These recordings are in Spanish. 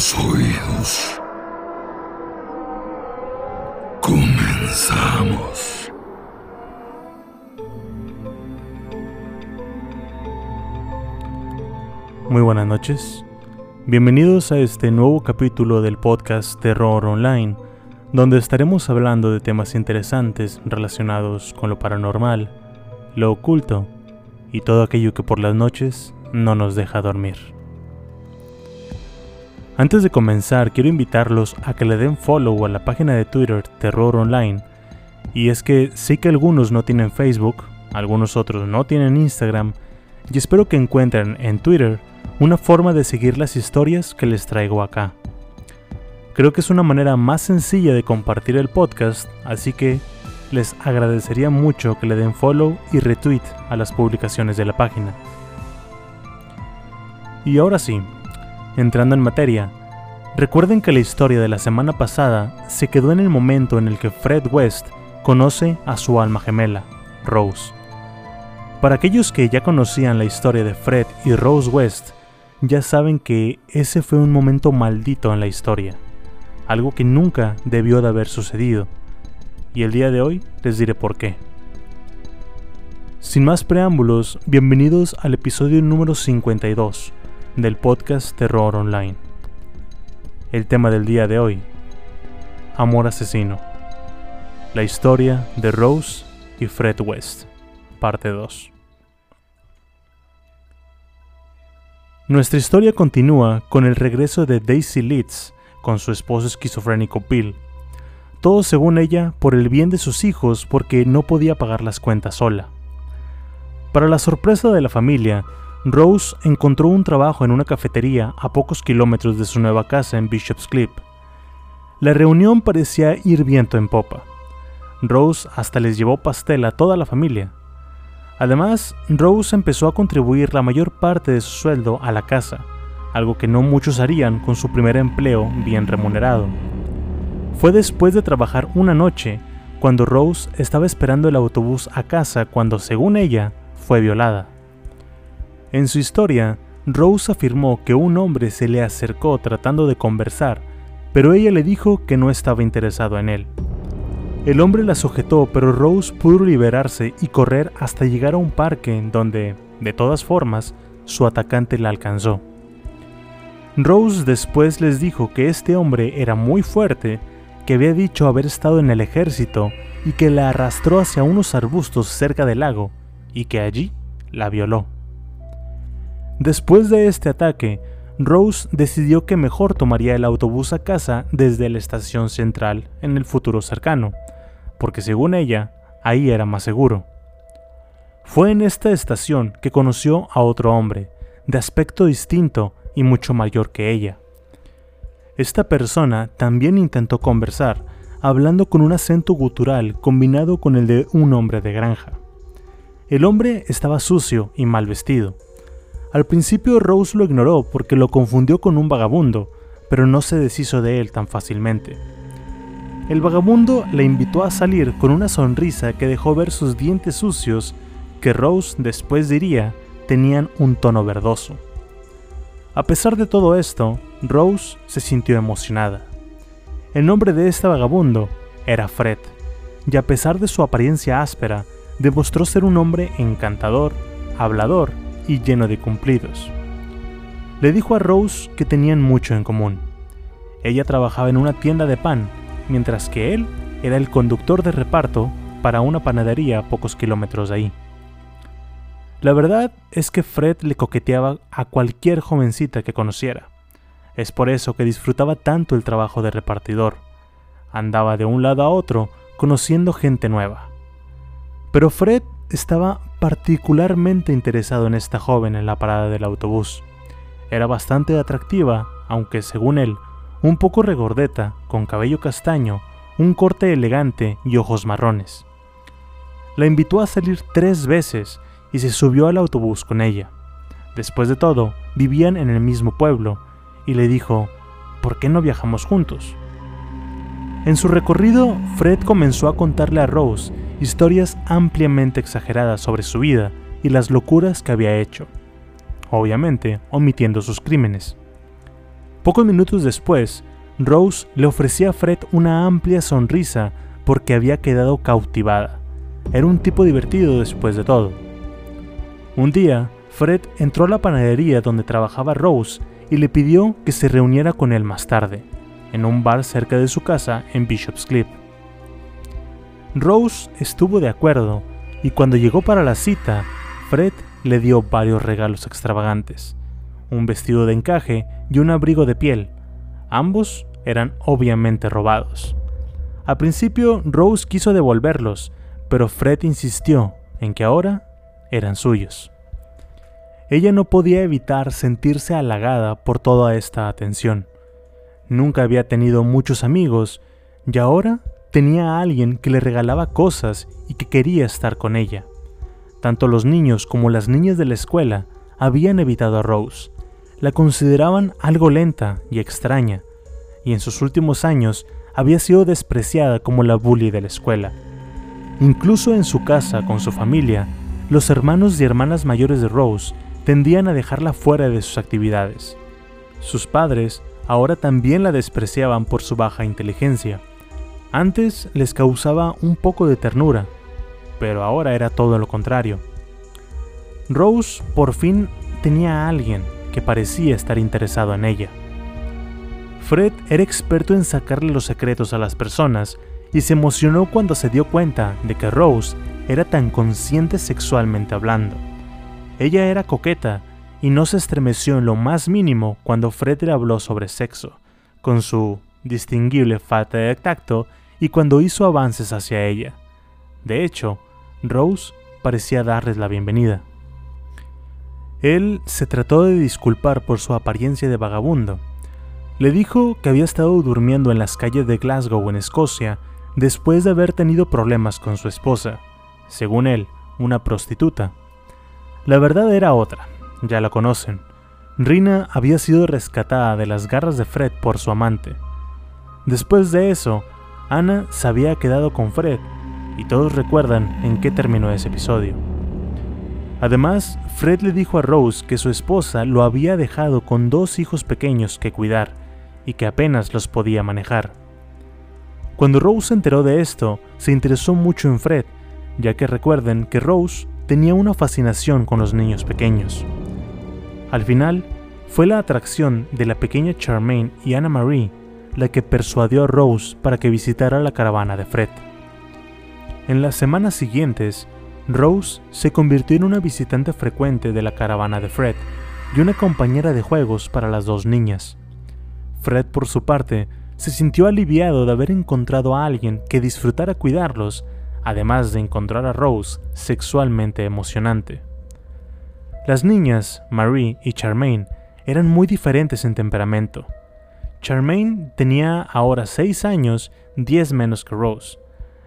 oídos. Comenzamos. Muy buenas noches. Bienvenidos a este nuevo capítulo del podcast Terror Online, donde estaremos hablando de temas interesantes relacionados con lo paranormal, lo oculto y todo aquello que por las noches no nos deja dormir. Antes de comenzar, quiero invitarlos a que le den follow a la página de Twitter Terror Online. Y es que sé que algunos no tienen Facebook, algunos otros no tienen Instagram, y espero que encuentren en Twitter una forma de seguir las historias que les traigo acá. Creo que es una manera más sencilla de compartir el podcast, así que les agradecería mucho que le den follow y retweet a las publicaciones de la página. Y ahora sí, entrando en materia, recuerden que la historia de la semana pasada se quedó en el momento en el que Fred West conoce a su alma gemela, Rose. Para aquellos que ya conocían la historia de Fred y Rose West, ya saben que ese fue un momento maldito en la historia, algo que nunca debió de haber sucedido, y el día de hoy les diré por qué. Sin más preámbulos, bienvenidos al episodio número 52 del podcast Terror Online. El tema del día de hoy, Amor Asesino. La historia de Rose y Fred West, parte 2. Nuestra historia continúa con el regreso de Daisy Leeds con su esposo esquizofrénico Bill. Todo según ella por el bien de sus hijos porque no podía pagar las cuentas sola. Para la sorpresa de la familia, Rose encontró un trabajo en una cafetería a pocos kilómetros de su nueva casa en Bishop's Cliff. La reunión parecía ir viento en popa. Rose hasta les llevó pastel a toda la familia. Además, Rose empezó a contribuir la mayor parte de su sueldo a la casa, algo que no muchos harían con su primer empleo bien remunerado. Fue después de trabajar una noche cuando Rose estaba esperando el autobús a casa cuando, según ella, fue violada. En su historia, Rose afirmó que un hombre se le acercó tratando de conversar, pero ella le dijo que no estaba interesado en él. El hombre la sujetó, pero Rose pudo liberarse y correr hasta llegar a un parque donde, de todas formas, su atacante la alcanzó. Rose después les dijo que este hombre era muy fuerte, que había dicho haber estado en el ejército y que la arrastró hacia unos arbustos cerca del lago y que allí la violó. Después de este ataque, Rose decidió que mejor tomaría el autobús a casa desde la estación central en el futuro cercano, porque según ella, ahí era más seguro. Fue en esta estación que conoció a otro hombre, de aspecto distinto y mucho mayor que ella. Esta persona también intentó conversar, hablando con un acento gutural combinado con el de un hombre de granja. El hombre estaba sucio y mal vestido, al principio Rose lo ignoró porque lo confundió con un vagabundo, pero no se deshizo de él tan fácilmente. El vagabundo le invitó a salir con una sonrisa que dejó ver sus dientes sucios, que Rose después diría tenían un tono verdoso. A pesar de todo esto, Rose se sintió emocionada. El nombre de este vagabundo era Fred, y a pesar de su apariencia áspera, demostró ser un hombre encantador, hablador y lleno de cumplidos. Le dijo a Rose que tenían mucho en común. Ella trabajaba en una tienda de pan, mientras que él era el conductor de reparto para una panadería a pocos kilómetros de ahí. La verdad es que Fred le coqueteaba a cualquier jovencita que conociera. Es por eso que disfrutaba tanto el trabajo de repartidor. Andaba de un lado a otro conociendo gente nueva. Pero Fred estaba particularmente interesado en esta joven en la parada del autobús. Era bastante atractiva, aunque según él, un poco regordeta, con cabello castaño, un corte elegante y ojos marrones. La invitó a salir tres veces y se subió al autobús con ella. Después de todo, vivían en el mismo pueblo, y le dijo, ¿por qué no viajamos juntos? En su recorrido, Fred comenzó a contarle a Rose historias ampliamente exageradas sobre su vida y las locuras que había hecho, obviamente omitiendo sus crímenes. Pocos minutos después, Rose le ofrecía a Fred una amplia sonrisa porque había quedado cautivada. Era un tipo divertido después de todo. Un día, Fred entró a la panadería donde trabajaba Rose y le pidió que se reuniera con él más tarde, en un bar cerca de su casa en Bishop's Cliff. Rose estuvo de acuerdo y cuando llegó para la cita, Fred le dio varios regalos extravagantes, un vestido de encaje y un abrigo de piel. Ambos eran obviamente robados. Al principio Rose quiso devolverlos, pero Fred insistió en que ahora eran suyos. Ella no podía evitar sentirse halagada por toda esta atención. Nunca había tenido muchos amigos y ahora tenía a alguien que le regalaba cosas y que quería estar con ella. Tanto los niños como las niñas de la escuela habían evitado a Rose. La consideraban algo lenta y extraña, y en sus últimos años había sido despreciada como la bully de la escuela. Incluso en su casa con su familia, los hermanos y hermanas mayores de Rose tendían a dejarla fuera de sus actividades. Sus padres ahora también la despreciaban por su baja inteligencia antes les causaba un poco de ternura, pero ahora era todo lo contrario. Rose por fin tenía a alguien que parecía estar interesado en ella. Fred era experto en sacarle los secretos a las personas y se emocionó cuando se dio cuenta de que Rose era tan consciente sexualmente hablando. Ella era coqueta y no se estremeció en lo más mínimo cuando Fred le habló sobre sexo, con su distinguible falta de tacto y cuando hizo avances hacia ella. De hecho, Rose parecía darles la bienvenida. Él se trató de disculpar por su apariencia de vagabundo. Le dijo que había estado durmiendo en las calles de Glasgow en Escocia después de haber tenido problemas con su esposa, según él, una prostituta. La verdad era otra, ya la conocen. Rina había sido rescatada de las garras de Fred por su amante. Después de eso, Ana se había quedado con Fred, y todos recuerdan en qué terminó ese episodio. Además, Fred le dijo a Rose que su esposa lo había dejado con dos hijos pequeños que cuidar y que apenas los podía manejar. Cuando Rose se enteró de esto, se interesó mucho en Fred, ya que recuerden que Rose tenía una fascinación con los niños pequeños. Al final, fue la atracción de la pequeña Charmaine y Anna Marie la que persuadió a Rose para que visitara la caravana de Fred. En las semanas siguientes, Rose se convirtió en una visitante frecuente de la caravana de Fred y una compañera de juegos para las dos niñas. Fred, por su parte, se sintió aliviado de haber encontrado a alguien que disfrutara cuidarlos, además de encontrar a Rose sexualmente emocionante. Las niñas, Marie y Charmaine, eran muy diferentes en temperamento. Charmaine tenía ahora 6 años, 10 menos que Rose.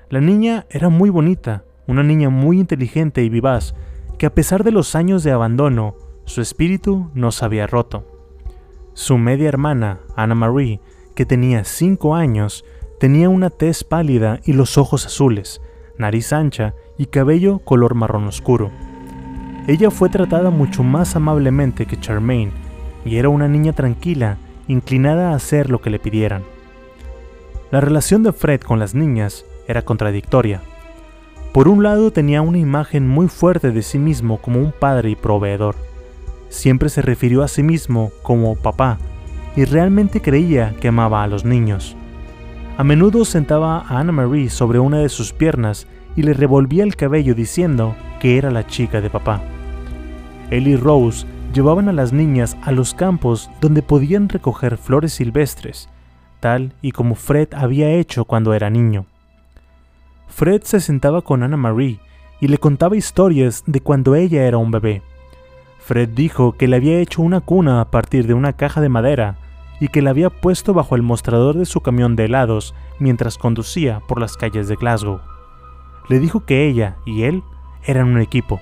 La niña era muy bonita, una niña muy inteligente y vivaz, que a pesar de los años de abandono, su espíritu no se había roto. Su media hermana, Anna Marie, que tenía 5 años, tenía una tez pálida y los ojos azules, nariz ancha y cabello color marrón oscuro. Ella fue tratada mucho más amablemente que Charmaine, y era una niña tranquila inclinada a hacer lo que le pidieran. La relación de Fred con las niñas era contradictoria. Por un lado tenía una imagen muy fuerte de sí mismo como un padre y proveedor. Siempre se refirió a sí mismo como papá y realmente creía que amaba a los niños. A menudo sentaba a Anna Marie sobre una de sus piernas y le revolvía el cabello diciendo que era la chica de papá. Él y Rose llevaban a las niñas a los campos donde podían recoger flores silvestres, tal y como Fred había hecho cuando era niño. Fred se sentaba con Anna Marie y le contaba historias de cuando ella era un bebé. Fred dijo que le había hecho una cuna a partir de una caja de madera y que la había puesto bajo el mostrador de su camión de helados mientras conducía por las calles de Glasgow. Le dijo que ella y él eran un equipo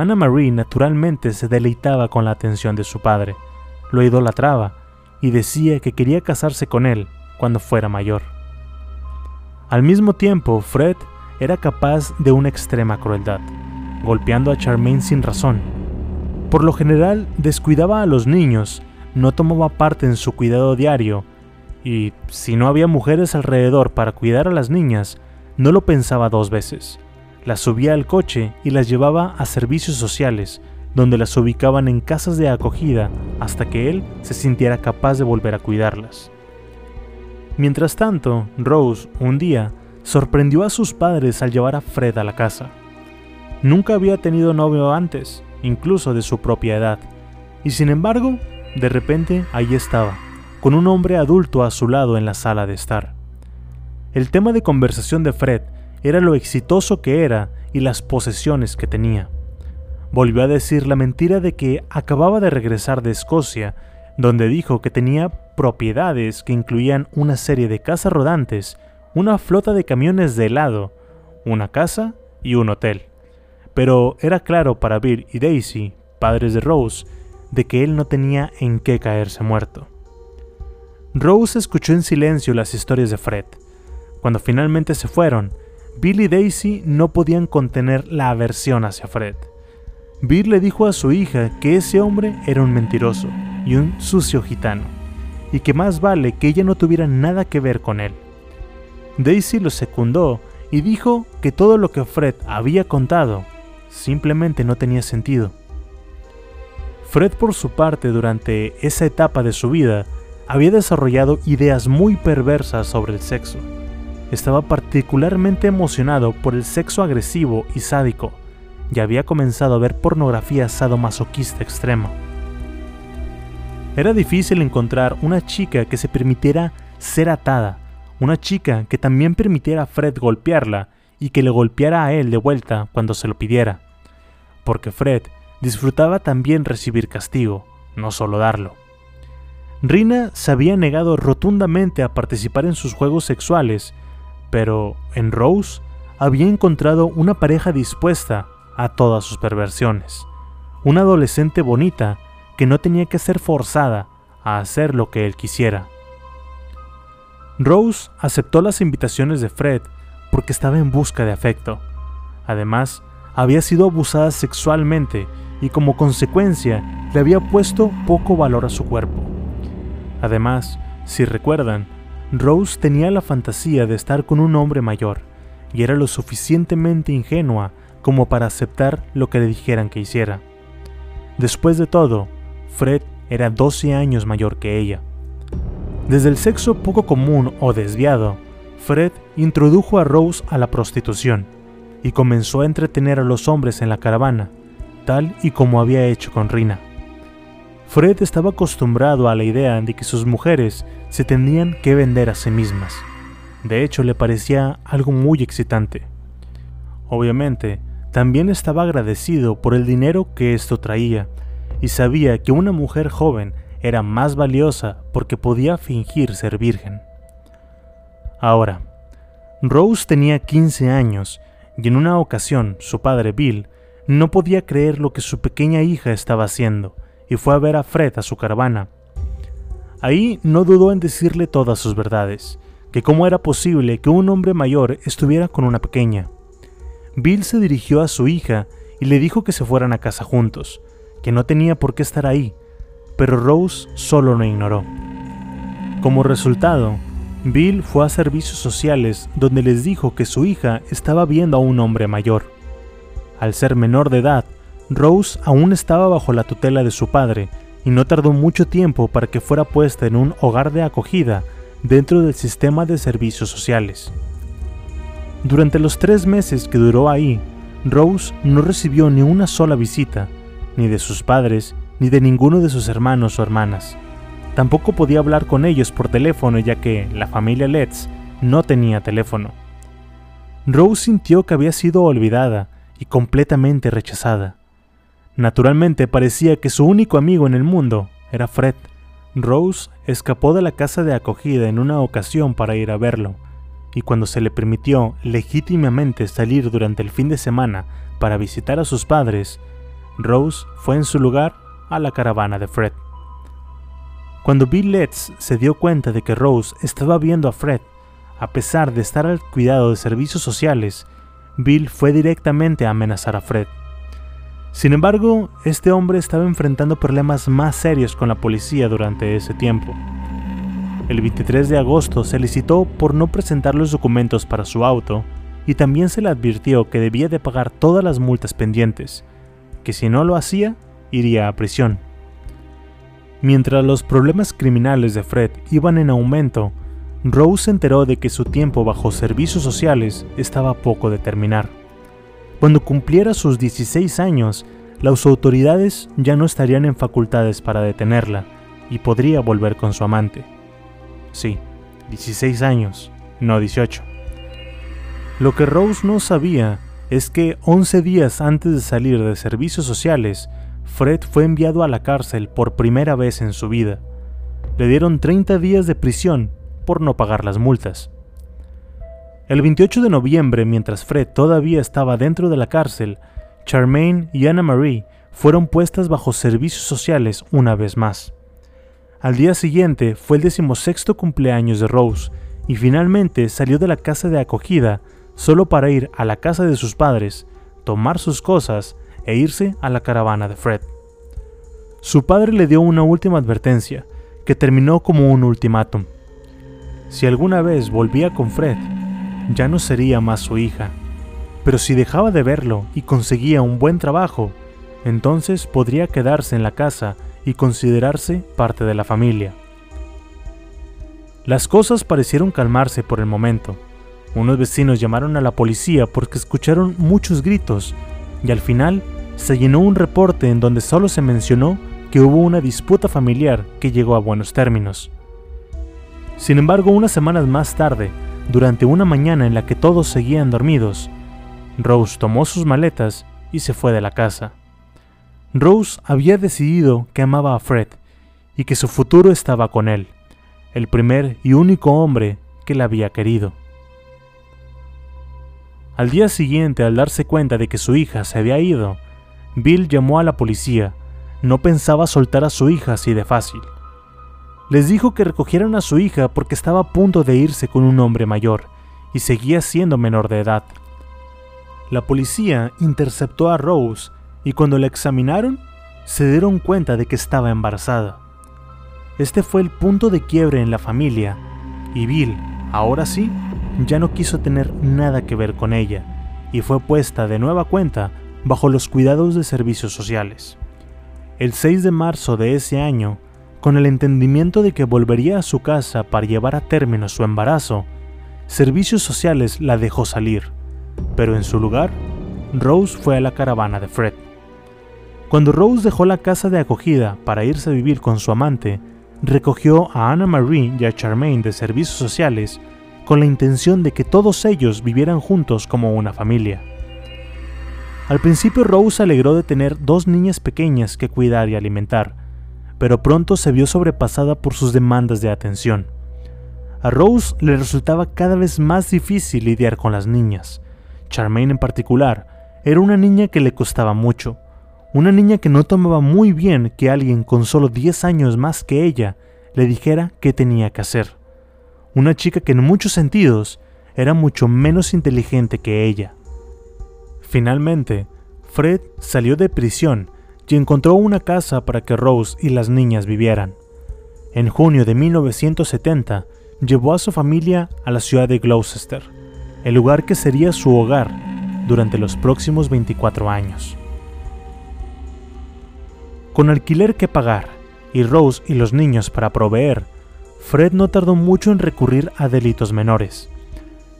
Anna Marie naturalmente se deleitaba con la atención de su padre, lo idolatraba y decía que quería casarse con él cuando fuera mayor. Al mismo tiempo, Fred era capaz de una extrema crueldad, golpeando a Charmaine sin razón. Por lo general, descuidaba a los niños, no tomaba parte en su cuidado diario, y si no había mujeres alrededor para cuidar a las niñas, no lo pensaba dos veces. Las subía al coche y las llevaba a servicios sociales, donde las ubicaban en casas de acogida hasta que él se sintiera capaz de volver a cuidarlas. Mientras tanto, Rose, un día, sorprendió a sus padres al llevar a Fred a la casa. Nunca había tenido novio antes, incluso de su propia edad, y sin embargo, de repente ahí estaba, con un hombre adulto a su lado en la sala de estar. El tema de conversación de Fred era lo exitoso que era y las posesiones que tenía. Volvió a decir la mentira de que acababa de regresar de Escocia, donde dijo que tenía propiedades que incluían una serie de casas rodantes, una flota de camiones de helado, una casa y un hotel. Pero era claro para Bill y Daisy, padres de Rose, de que él no tenía en qué caerse muerto. Rose escuchó en silencio las historias de Fred. Cuando finalmente se fueron, Bill y Daisy no podían contener la aversión hacia Fred. Bill le dijo a su hija que ese hombre era un mentiroso y un sucio gitano, y que más vale que ella no tuviera nada que ver con él. Daisy lo secundó y dijo que todo lo que Fred había contado simplemente no tenía sentido. Fred por su parte durante esa etapa de su vida había desarrollado ideas muy perversas sobre el sexo. Estaba particularmente emocionado por el sexo agresivo y sádico, y había comenzado a ver pornografía sadomasoquista extrema. Era difícil encontrar una chica que se permitiera ser atada, una chica que también permitiera a Fred golpearla y que le golpeara a él de vuelta cuando se lo pidiera, porque Fred disfrutaba también recibir castigo, no solo darlo. Rina se había negado rotundamente a participar en sus juegos sexuales, pero en Rose había encontrado una pareja dispuesta a todas sus perversiones. Una adolescente bonita que no tenía que ser forzada a hacer lo que él quisiera. Rose aceptó las invitaciones de Fred porque estaba en busca de afecto. Además, había sido abusada sexualmente y como consecuencia le había puesto poco valor a su cuerpo. Además, si recuerdan, Rose tenía la fantasía de estar con un hombre mayor y era lo suficientemente ingenua como para aceptar lo que le dijeran que hiciera. Después de todo, Fred era 12 años mayor que ella. Desde el sexo poco común o desviado, Fred introdujo a Rose a la prostitución y comenzó a entretener a los hombres en la caravana, tal y como había hecho con Rina. Fred estaba acostumbrado a la idea de que sus mujeres se tenían que vender a sí mismas. De hecho, le parecía algo muy excitante. Obviamente, también estaba agradecido por el dinero que esto traía y sabía que una mujer joven era más valiosa porque podía fingir ser virgen. Ahora, Rose tenía 15 años y en una ocasión su padre Bill no podía creer lo que su pequeña hija estaba haciendo y fue a ver a Fred a su caravana. Ahí no dudó en decirle todas sus verdades, que cómo era posible que un hombre mayor estuviera con una pequeña. Bill se dirigió a su hija y le dijo que se fueran a casa juntos, que no tenía por qué estar ahí, pero Rose solo lo ignoró. Como resultado, Bill fue a servicios sociales donde les dijo que su hija estaba viendo a un hombre mayor. Al ser menor de edad, Rose aún estaba bajo la tutela de su padre y no tardó mucho tiempo para que fuera puesta en un hogar de acogida dentro del sistema de servicios sociales. Durante los tres meses que duró ahí, Rose no recibió ni una sola visita, ni de sus padres, ni de ninguno de sus hermanos o hermanas. Tampoco podía hablar con ellos por teléfono ya que la familia Letts no tenía teléfono. Rose sintió que había sido olvidada y completamente rechazada. Naturalmente parecía que su único amigo en el mundo era Fred. Rose escapó de la casa de acogida en una ocasión para ir a verlo, y cuando se le permitió legítimamente salir durante el fin de semana para visitar a sus padres, Rose fue en su lugar a la caravana de Fred. Cuando Bill Letts se dio cuenta de que Rose estaba viendo a Fred, a pesar de estar al cuidado de servicios sociales, Bill fue directamente a amenazar a Fred. Sin embargo, este hombre estaba enfrentando problemas más serios con la policía durante ese tiempo. El 23 de agosto se licitó por no presentar los documentos para su auto y también se le advirtió que debía de pagar todas las multas pendientes, que si no lo hacía, iría a prisión. Mientras los problemas criminales de Fred iban en aumento, Rose se enteró de que su tiempo bajo servicios sociales estaba poco de terminar. Cuando cumpliera sus 16 años, las autoridades ya no estarían en facultades para detenerla y podría volver con su amante. Sí, 16 años, no 18. Lo que Rose no sabía es que 11 días antes de salir de servicios sociales, Fred fue enviado a la cárcel por primera vez en su vida. Le dieron 30 días de prisión por no pagar las multas. El 28 de noviembre, mientras Fred todavía estaba dentro de la cárcel, Charmaine y Anna Marie fueron puestas bajo servicios sociales una vez más. Al día siguiente fue el decimosexto cumpleaños de Rose y finalmente salió de la casa de acogida solo para ir a la casa de sus padres, tomar sus cosas e irse a la caravana de Fred. Su padre le dio una última advertencia, que terminó como un ultimátum. Si alguna vez volvía con Fred, ya no sería más su hija. Pero si dejaba de verlo y conseguía un buen trabajo, entonces podría quedarse en la casa y considerarse parte de la familia. Las cosas parecieron calmarse por el momento. Unos vecinos llamaron a la policía porque escucharon muchos gritos y al final se llenó un reporte en donde solo se mencionó que hubo una disputa familiar que llegó a buenos términos. Sin embargo, unas semanas más tarde, durante una mañana en la que todos seguían dormidos, Rose tomó sus maletas y se fue de la casa. Rose había decidido que amaba a Fred y que su futuro estaba con él, el primer y único hombre que la había querido. Al día siguiente, al darse cuenta de que su hija se había ido, Bill llamó a la policía. No pensaba soltar a su hija así de fácil les dijo que recogieran a su hija porque estaba a punto de irse con un hombre mayor y seguía siendo menor de edad. La policía interceptó a Rose y cuando la examinaron se dieron cuenta de que estaba embarazada. Este fue el punto de quiebre en la familia y Bill, ahora sí, ya no quiso tener nada que ver con ella y fue puesta de nueva cuenta bajo los cuidados de servicios sociales. El 6 de marzo de ese año, con el entendimiento de que volvería a su casa para llevar a término su embarazo, Servicios Sociales la dejó salir, pero en su lugar, Rose fue a la caravana de Fred. Cuando Rose dejó la casa de acogida para irse a vivir con su amante, recogió a Anna Marie y a Charmaine de Servicios Sociales con la intención de que todos ellos vivieran juntos como una familia. Al principio Rose se alegró de tener dos niñas pequeñas que cuidar y alimentar, pero pronto se vio sobrepasada por sus demandas de atención. A Rose le resultaba cada vez más difícil lidiar con las niñas. Charmaine en particular era una niña que le costaba mucho, una niña que no tomaba muy bien que alguien con solo 10 años más que ella le dijera qué tenía que hacer. Una chica que en muchos sentidos era mucho menos inteligente que ella. Finalmente, Fred salió de prisión y encontró una casa para que Rose y las niñas vivieran. En junio de 1970, llevó a su familia a la ciudad de Gloucester, el lugar que sería su hogar durante los próximos 24 años. Con alquiler que pagar y Rose y los niños para proveer, Fred no tardó mucho en recurrir a delitos menores.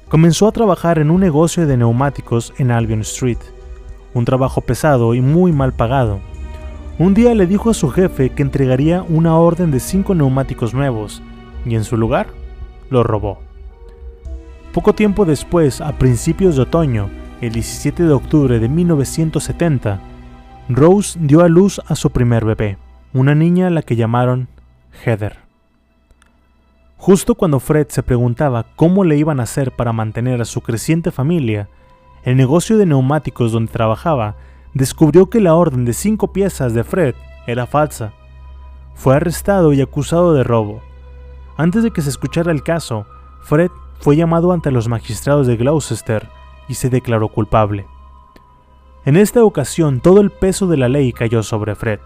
Comenzó a trabajar en un negocio de neumáticos en Albion Street, un trabajo pesado y muy mal pagado, un día le dijo a su jefe que entregaría una orden de cinco neumáticos nuevos, y en su lugar, lo robó. Poco tiempo después, a principios de otoño, el 17 de octubre de 1970, Rose dio a luz a su primer bebé, una niña a la que llamaron Heather. Justo cuando Fred se preguntaba cómo le iban a hacer para mantener a su creciente familia, el negocio de neumáticos donde trabajaba descubrió que la orden de cinco piezas de Fred era falsa. Fue arrestado y acusado de robo. Antes de que se escuchara el caso, Fred fue llamado ante los magistrados de Gloucester y se declaró culpable. En esta ocasión todo el peso de la ley cayó sobre Fred.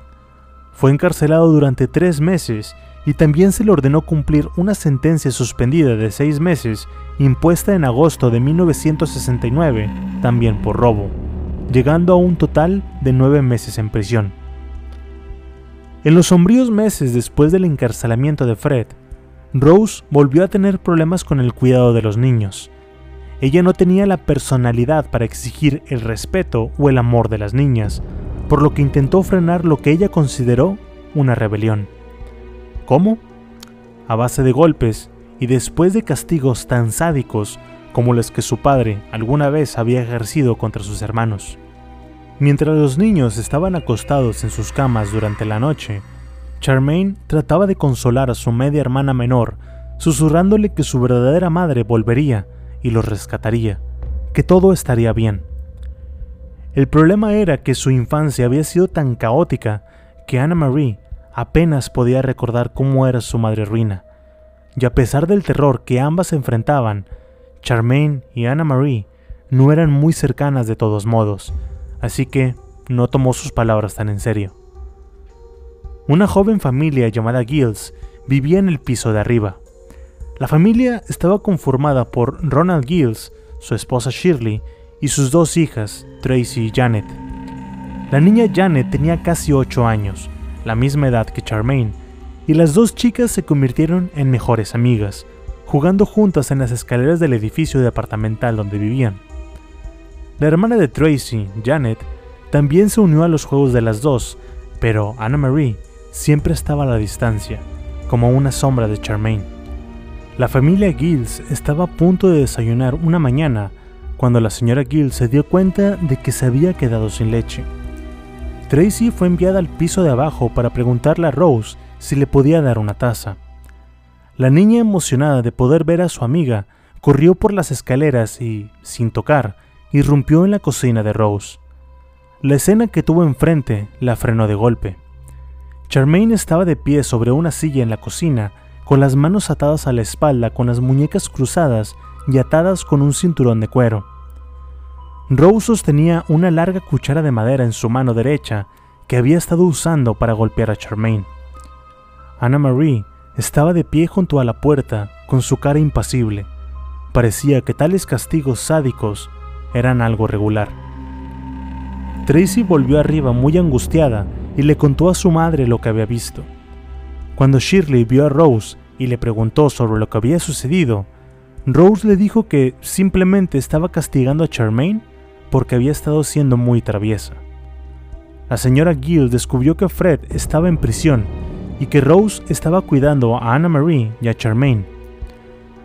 Fue encarcelado durante tres meses y también se le ordenó cumplir una sentencia suspendida de seis meses impuesta en agosto de 1969, también por robo, llegando a un total de nueve meses en prisión. En los sombríos meses después del encarcelamiento de Fred, Rose volvió a tener problemas con el cuidado de los niños. Ella no tenía la personalidad para exigir el respeto o el amor de las niñas, por lo que intentó frenar lo que ella consideró una rebelión. ¿Cómo? A base de golpes y después de castigos tan sádicos como los que su padre alguna vez había ejercido contra sus hermanos. Mientras los niños estaban acostados en sus camas durante la noche, Charmaine trataba de consolar a su media hermana menor, susurrándole que su verdadera madre volvería y los rescataría, que todo estaría bien. El problema era que su infancia había sido tan caótica que Anna Marie apenas podía recordar cómo era su madre ruina, y a pesar del terror que ambas enfrentaban, Charmaine y Anna Marie no eran muy cercanas de todos modos, así que no tomó sus palabras tan en serio. Una joven familia llamada Gills vivía en el piso de arriba. La familia estaba conformada por Ronald Gills, su esposa Shirley y sus dos hijas, Tracy y Janet. La niña Janet tenía casi 8 años, la misma edad que Charmaine, y las dos chicas se convirtieron en mejores amigas, jugando juntas en las escaleras del edificio departamental donde vivían. La hermana de Tracy, Janet, también se unió a los juegos de las dos, pero Anna Marie siempre estaba a la distancia, como una sombra de Charmaine. La familia Gills estaba a punto de desayunar una mañana cuando la señora Gills se dio cuenta de que se había quedado sin leche. Tracy fue enviada al piso de abajo para preguntarle a Rose si le podía dar una taza. La niña emocionada de poder ver a su amiga corrió por las escaleras y, sin tocar, irrumpió en la cocina de Rose. La escena que tuvo enfrente la frenó de golpe. Charmaine estaba de pie sobre una silla en la cocina, con las manos atadas a la espalda con las muñecas cruzadas y atadas con un cinturón de cuero. Rose sostenía una larga cuchara de madera en su mano derecha que había estado usando para golpear a Charmaine. Anna Marie estaba de pie junto a la puerta con su cara impasible. Parecía que tales castigos sádicos eran algo regular. Tracy volvió arriba muy angustiada y le contó a su madre lo que había visto. Cuando Shirley vio a Rose y le preguntó sobre lo que había sucedido, Rose le dijo que simplemente estaba castigando a Charmaine porque había estado siendo muy traviesa. La señora Gill descubrió que Fred estaba en prisión y que Rose estaba cuidando a Anna Marie y a Charmaine.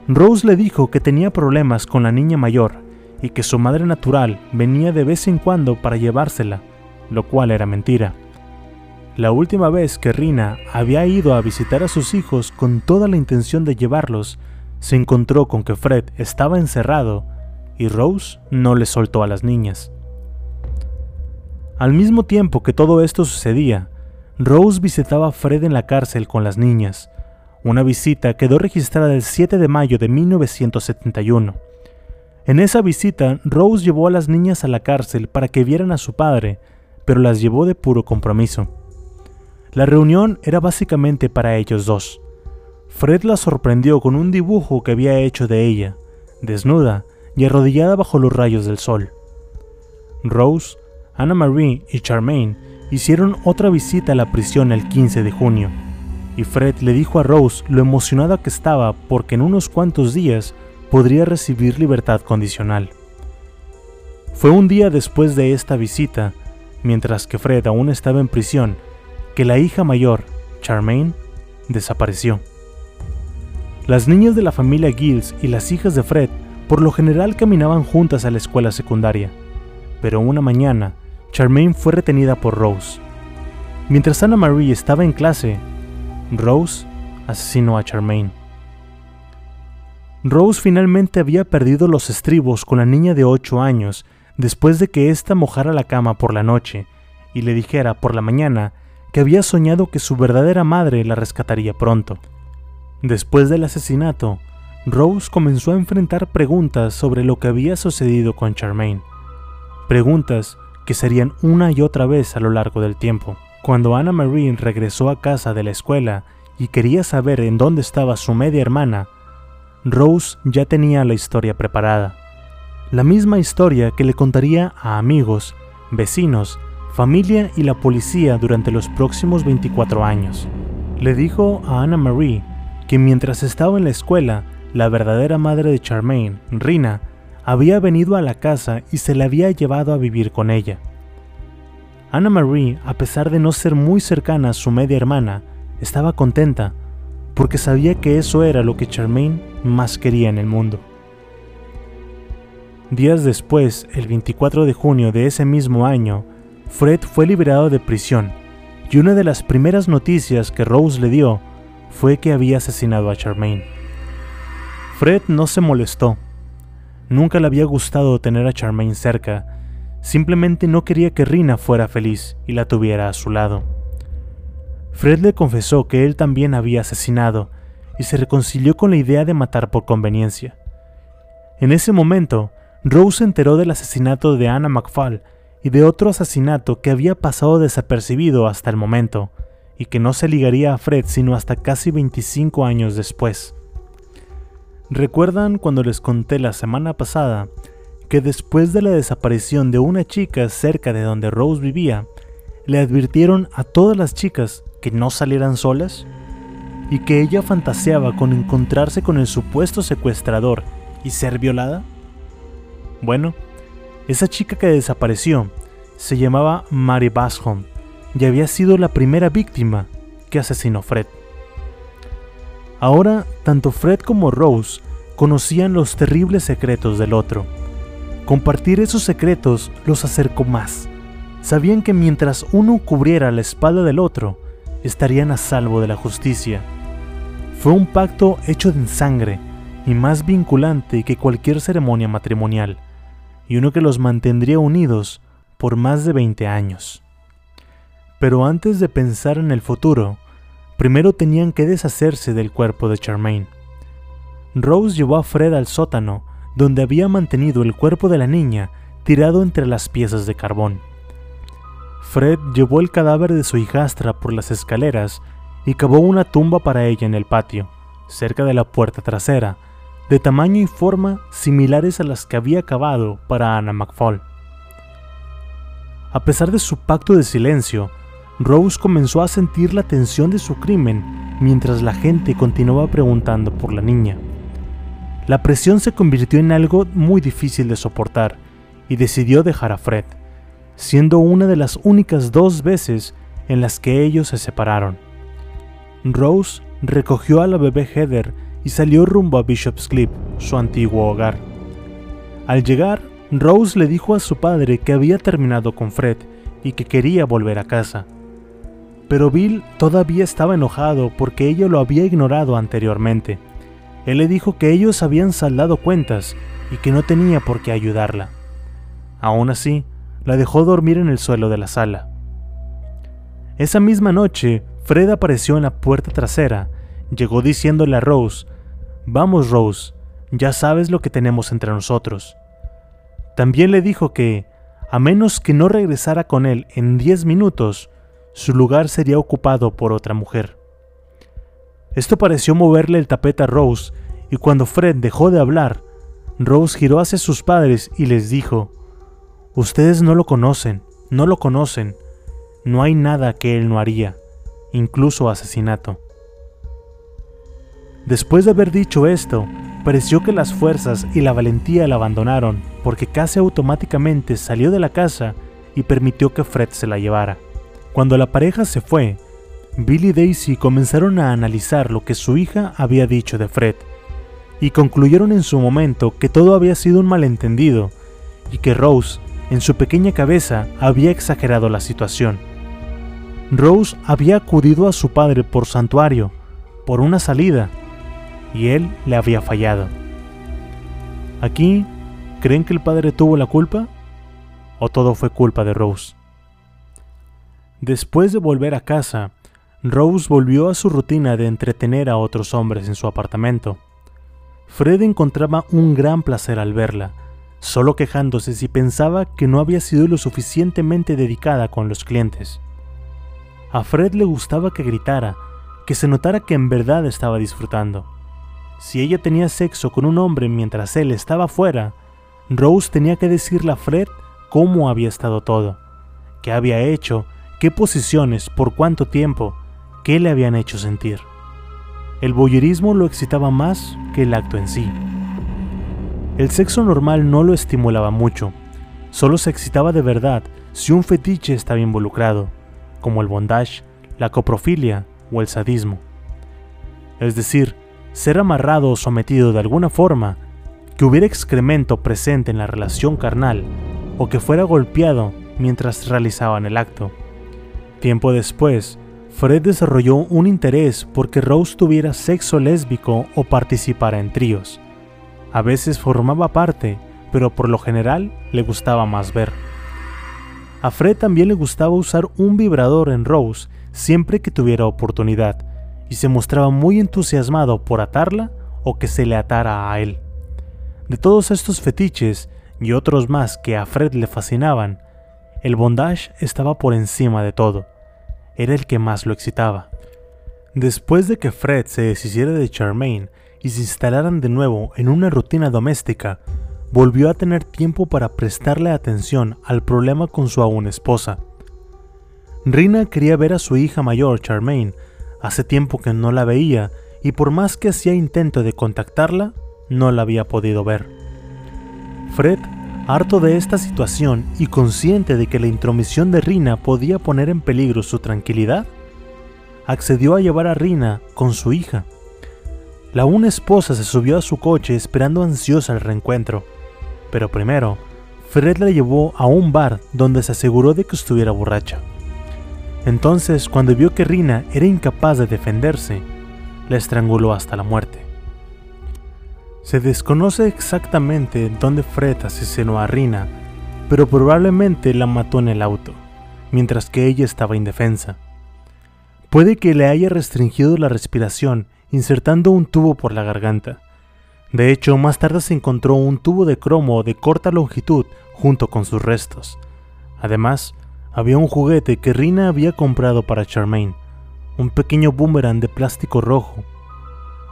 Rose le dijo que tenía problemas con la niña mayor y que su madre natural venía de vez en cuando para llevársela, lo cual era mentira. La última vez que Rina había ido a visitar a sus hijos con toda la intención de llevarlos, se encontró con que Fred estaba encerrado y Rose no le soltó a las niñas. Al mismo tiempo que todo esto sucedía, Rose visitaba a Fred en la cárcel con las niñas. Una visita quedó registrada el 7 de mayo de 1971. En esa visita, Rose llevó a las niñas a la cárcel para que vieran a su padre, pero las llevó de puro compromiso. La reunión era básicamente para ellos dos. Fred la sorprendió con un dibujo que había hecho de ella, desnuda y arrodillada bajo los rayos del sol. Rose, Anna Marie y Charmaine hicieron otra visita a la prisión el 15 de junio, y Fred le dijo a Rose lo emocionada que estaba porque en unos cuantos días podría recibir libertad condicional. Fue un día después de esta visita, mientras que Fred aún estaba en prisión, que la hija mayor, Charmaine, desapareció. Las niñas de la familia Gills y las hijas de Fred por lo general caminaban juntas a la escuela secundaria, pero una mañana Charmaine fue retenida por Rose. Mientras Anna Marie estaba en clase, Rose asesinó a Charmaine. Rose finalmente había perdido los estribos con la niña de 8 años después de que ésta mojara la cama por la noche y le dijera por la mañana que había soñado que su verdadera madre la rescataría pronto. Después del asesinato, Rose comenzó a enfrentar preguntas sobre lo que había sucedido con Charmaine. Preguntas que serían una y otra vez a lo largo del tiempo. Cuando Anna Marie regresó a casa de la escuela y quería saber en dónde estaba su media hermana, Rose ya tenía la historia preparada. La misma historia que le contaría a amigos, vecinos, familia y la policía durante los próximos 24 años. Le dijo a Anna Marie que mientras estaba en la escuela, la verdadera madre de Charmaine, Rina, había venido a la casa y se la había llevado a vivir con ella. Anna Marie, a pesar de no ser muy cercana a su media hermana, estaba contenta porque sabía que eso era lo que Charmaine más quería en el mundo. Días después, el 24 de junio de ese mismo año, Fred fue liberado de prisión y una de las primeras noticias que Rose le dio fue que había asesinado a Charmaine. Fred no se molestó. Nunca le había gustado tener a Charmaine cerca, simplemente no quería que Rina fuera feliz y la tuviera a su lado. Fred le confesó que él también había asesinado y se reconcilió con la idea de matar por conveniencia. En ese momento, Rose se enteró del asesinato de Anna McFall y de otro asesinato que había pasado desapercibido hasta el momento, y que no se ligaría a Fred sino hasta casi 25 años después. ¿Recuerdan cuando les conté la semana pasada que después de la desaparición de una chica cerca de donde Rose vivía, le advirtieron a todas las chicas que no salieran solas y que ella fantaseaba con encontrarse con el supuesto secuestrador y ser violada? Bueno, esa chica que desapareció se llamaba Mary Basholm y había sido la primera víctima que asesinó Fred. Ahora, tanto Fred como Rose conocían los terribles secretos del otro. Compartir esos secretos los acercó más. Sabían que mientras uno cubriera la espalda del otro, estarían a salvo de la justicia. Fue un pacto hecho en sangre y más vinculante que cualquier ceremonia matrimonial, y uno que los mantendría unidos por más de 20 años. Pero antes de pensar en el futuro, primero tenían que deshacerse del cuerpo de Charmaine. Rose llevó a Fred al sótano, donde había mantenido el cuerpo de la niña tirado entre las piezas de carbón. Fred llevó el cadáver de su hijastra por las escaleras y cavó una tumba para ella en el patio, cerca de la puerta trasera, de tamaño y forma similares a las que había cavado para Anna McFall. A pesar de su pacto de silencio, Rose comenzó a sentir la tensión de su crimen mientras la gente continuaba preguntando por la niña. La presión se convirtió en algo muy difícil de soportar y decidió dejar a Fred siendo una de las únicas dos veces en las que ellos se separaron. Rose recogió a la bebé Heather y salió rumbo a Bishop's Cliff, su antiguo hogar. Al llegar, Rose le dijo a su padre que había terminado con Fred y que quería volver a casa. Pero Bill todavía estaba enojado porque ella lo había ignorado anteriormente. Él le dijo que ellos habían saldado cuentas y que no tenía por qué ayudarla. Aún así, la dejó dormir en el suelo de la sala. Esa misma noche, Fred apareció en la puerta trasera, llegó diciéndole a Rose, Vamos Rose, ya sabes lo que tenemos entre nosotros. También le dijo que, a menos que no regresara con él en 10 minutos, su lugar sería ocupado por otra mujer. Esto pareció moverle el tapete a Rose, y cuando Fred dejó de hablar, Rose giró hacia sus padres y les dijo, Ustedes no lo conocen, no lo conocen. No hay nada que él no haría, incluso asesinato. Después de haber dicho esto, pareció que las fuerzas y la valentía la abandonaron porque casi automáticamente salió de la casa y permitió que Fred se la llevara. Cuando la pareja se fue, Bill y Daisy comenzaron a analizar lo que su hija había dicho de Fred y concluyeron en su momento que todo había sido un malentendido y que Rose en su pequeña cabeza había exagerado la situación. Rose había acudido a su padre por santuario, por una salida, y él le había fallado. Aquí, ¿creen que el padre tuvo la culpa? ¿O todo fue culpa de Rose? Después de volver a casa, Rose volvió a su rutina de entretener a otros hombres en su apartamento. Fred encontraba un gran placer al verla, solo quejándose si pensaba que no había sido lo suficientemente dedicada con los clientes. A Fred le gustaba que gritara, que se notara que en verdad estaba disfrutando. Si ella tenía sexo con un hombre mientras él estaba fuera, Rose tenía que decirle a Fred cómo había estado todo, qué había hecho, qué posiciones, por cuánto tiempo, qué le habían hecho sentir. El voyerismo lo excitaba más que el acto en sí. El sexo normal no lo estimulaba mucho, solo se excitaba de verdad si un fetiche estaba involucrado, como el bondage, la coprofilia o el sadismo. Es decir, ser amarrado o sometido de alguna forma, que hubiera excremento presente en la relación carnal o que fuera golpeado mientras realizaban el acto. Tiempo después, Fred desarrolló un interés porque Rose tuviera sexo lésbico o participara en tríos. A veces formaba parte, pero por lo general le gustaba más ver. A Fred también le gustaba usar un vibrador en Rose siempre que tuviera oportunidad, y se mostraba muy entusiasmado por atarla o que se le atara a él. De todos estos fetiches y otros más que a Fred le fascinaban, el bondage estaba por encima de todo. Era el que más lo excitaba. Después de que Fred se deshiciera de Charmaine y se instalaran de nuevo en una rutina doméstica, volvió a tener tiempo para prestarle atención al problema con su aún esposa. Rina quería ver a su hija mayor, Charmaine, Hace tiempo que no la veía y por más que hacía intento de contactarla, no la había podido ver. Fred, harto de esta situación y consciente de que la intromisión de Rina podía poner en peligro su tranquilidad, accedió a llevar a Rina con su hija. La una esposa se subió a su coche esperando ansiosa el reencuentro, pero primero, Fred la llevó a un bar donde se aseguró de que estuviera borracha. Entonces, cuando vio que Rina era incapaz de defenderse, la estranguló hasta la muerte. Se desconoce exactamente dónde Fred asesinó a Rina, pero probablemente la mató en el auto, mientras que ella estaba indefensa. Puede que le haya restringido la respiración insertando un tubo por la garganta. De hecho, más tarde se encontró un tubo de cromo de corta longitud junto con sus restos. Además, había un juguete que Rina había comprado para Charmaine, un pequeño boomerang de plástico rojo.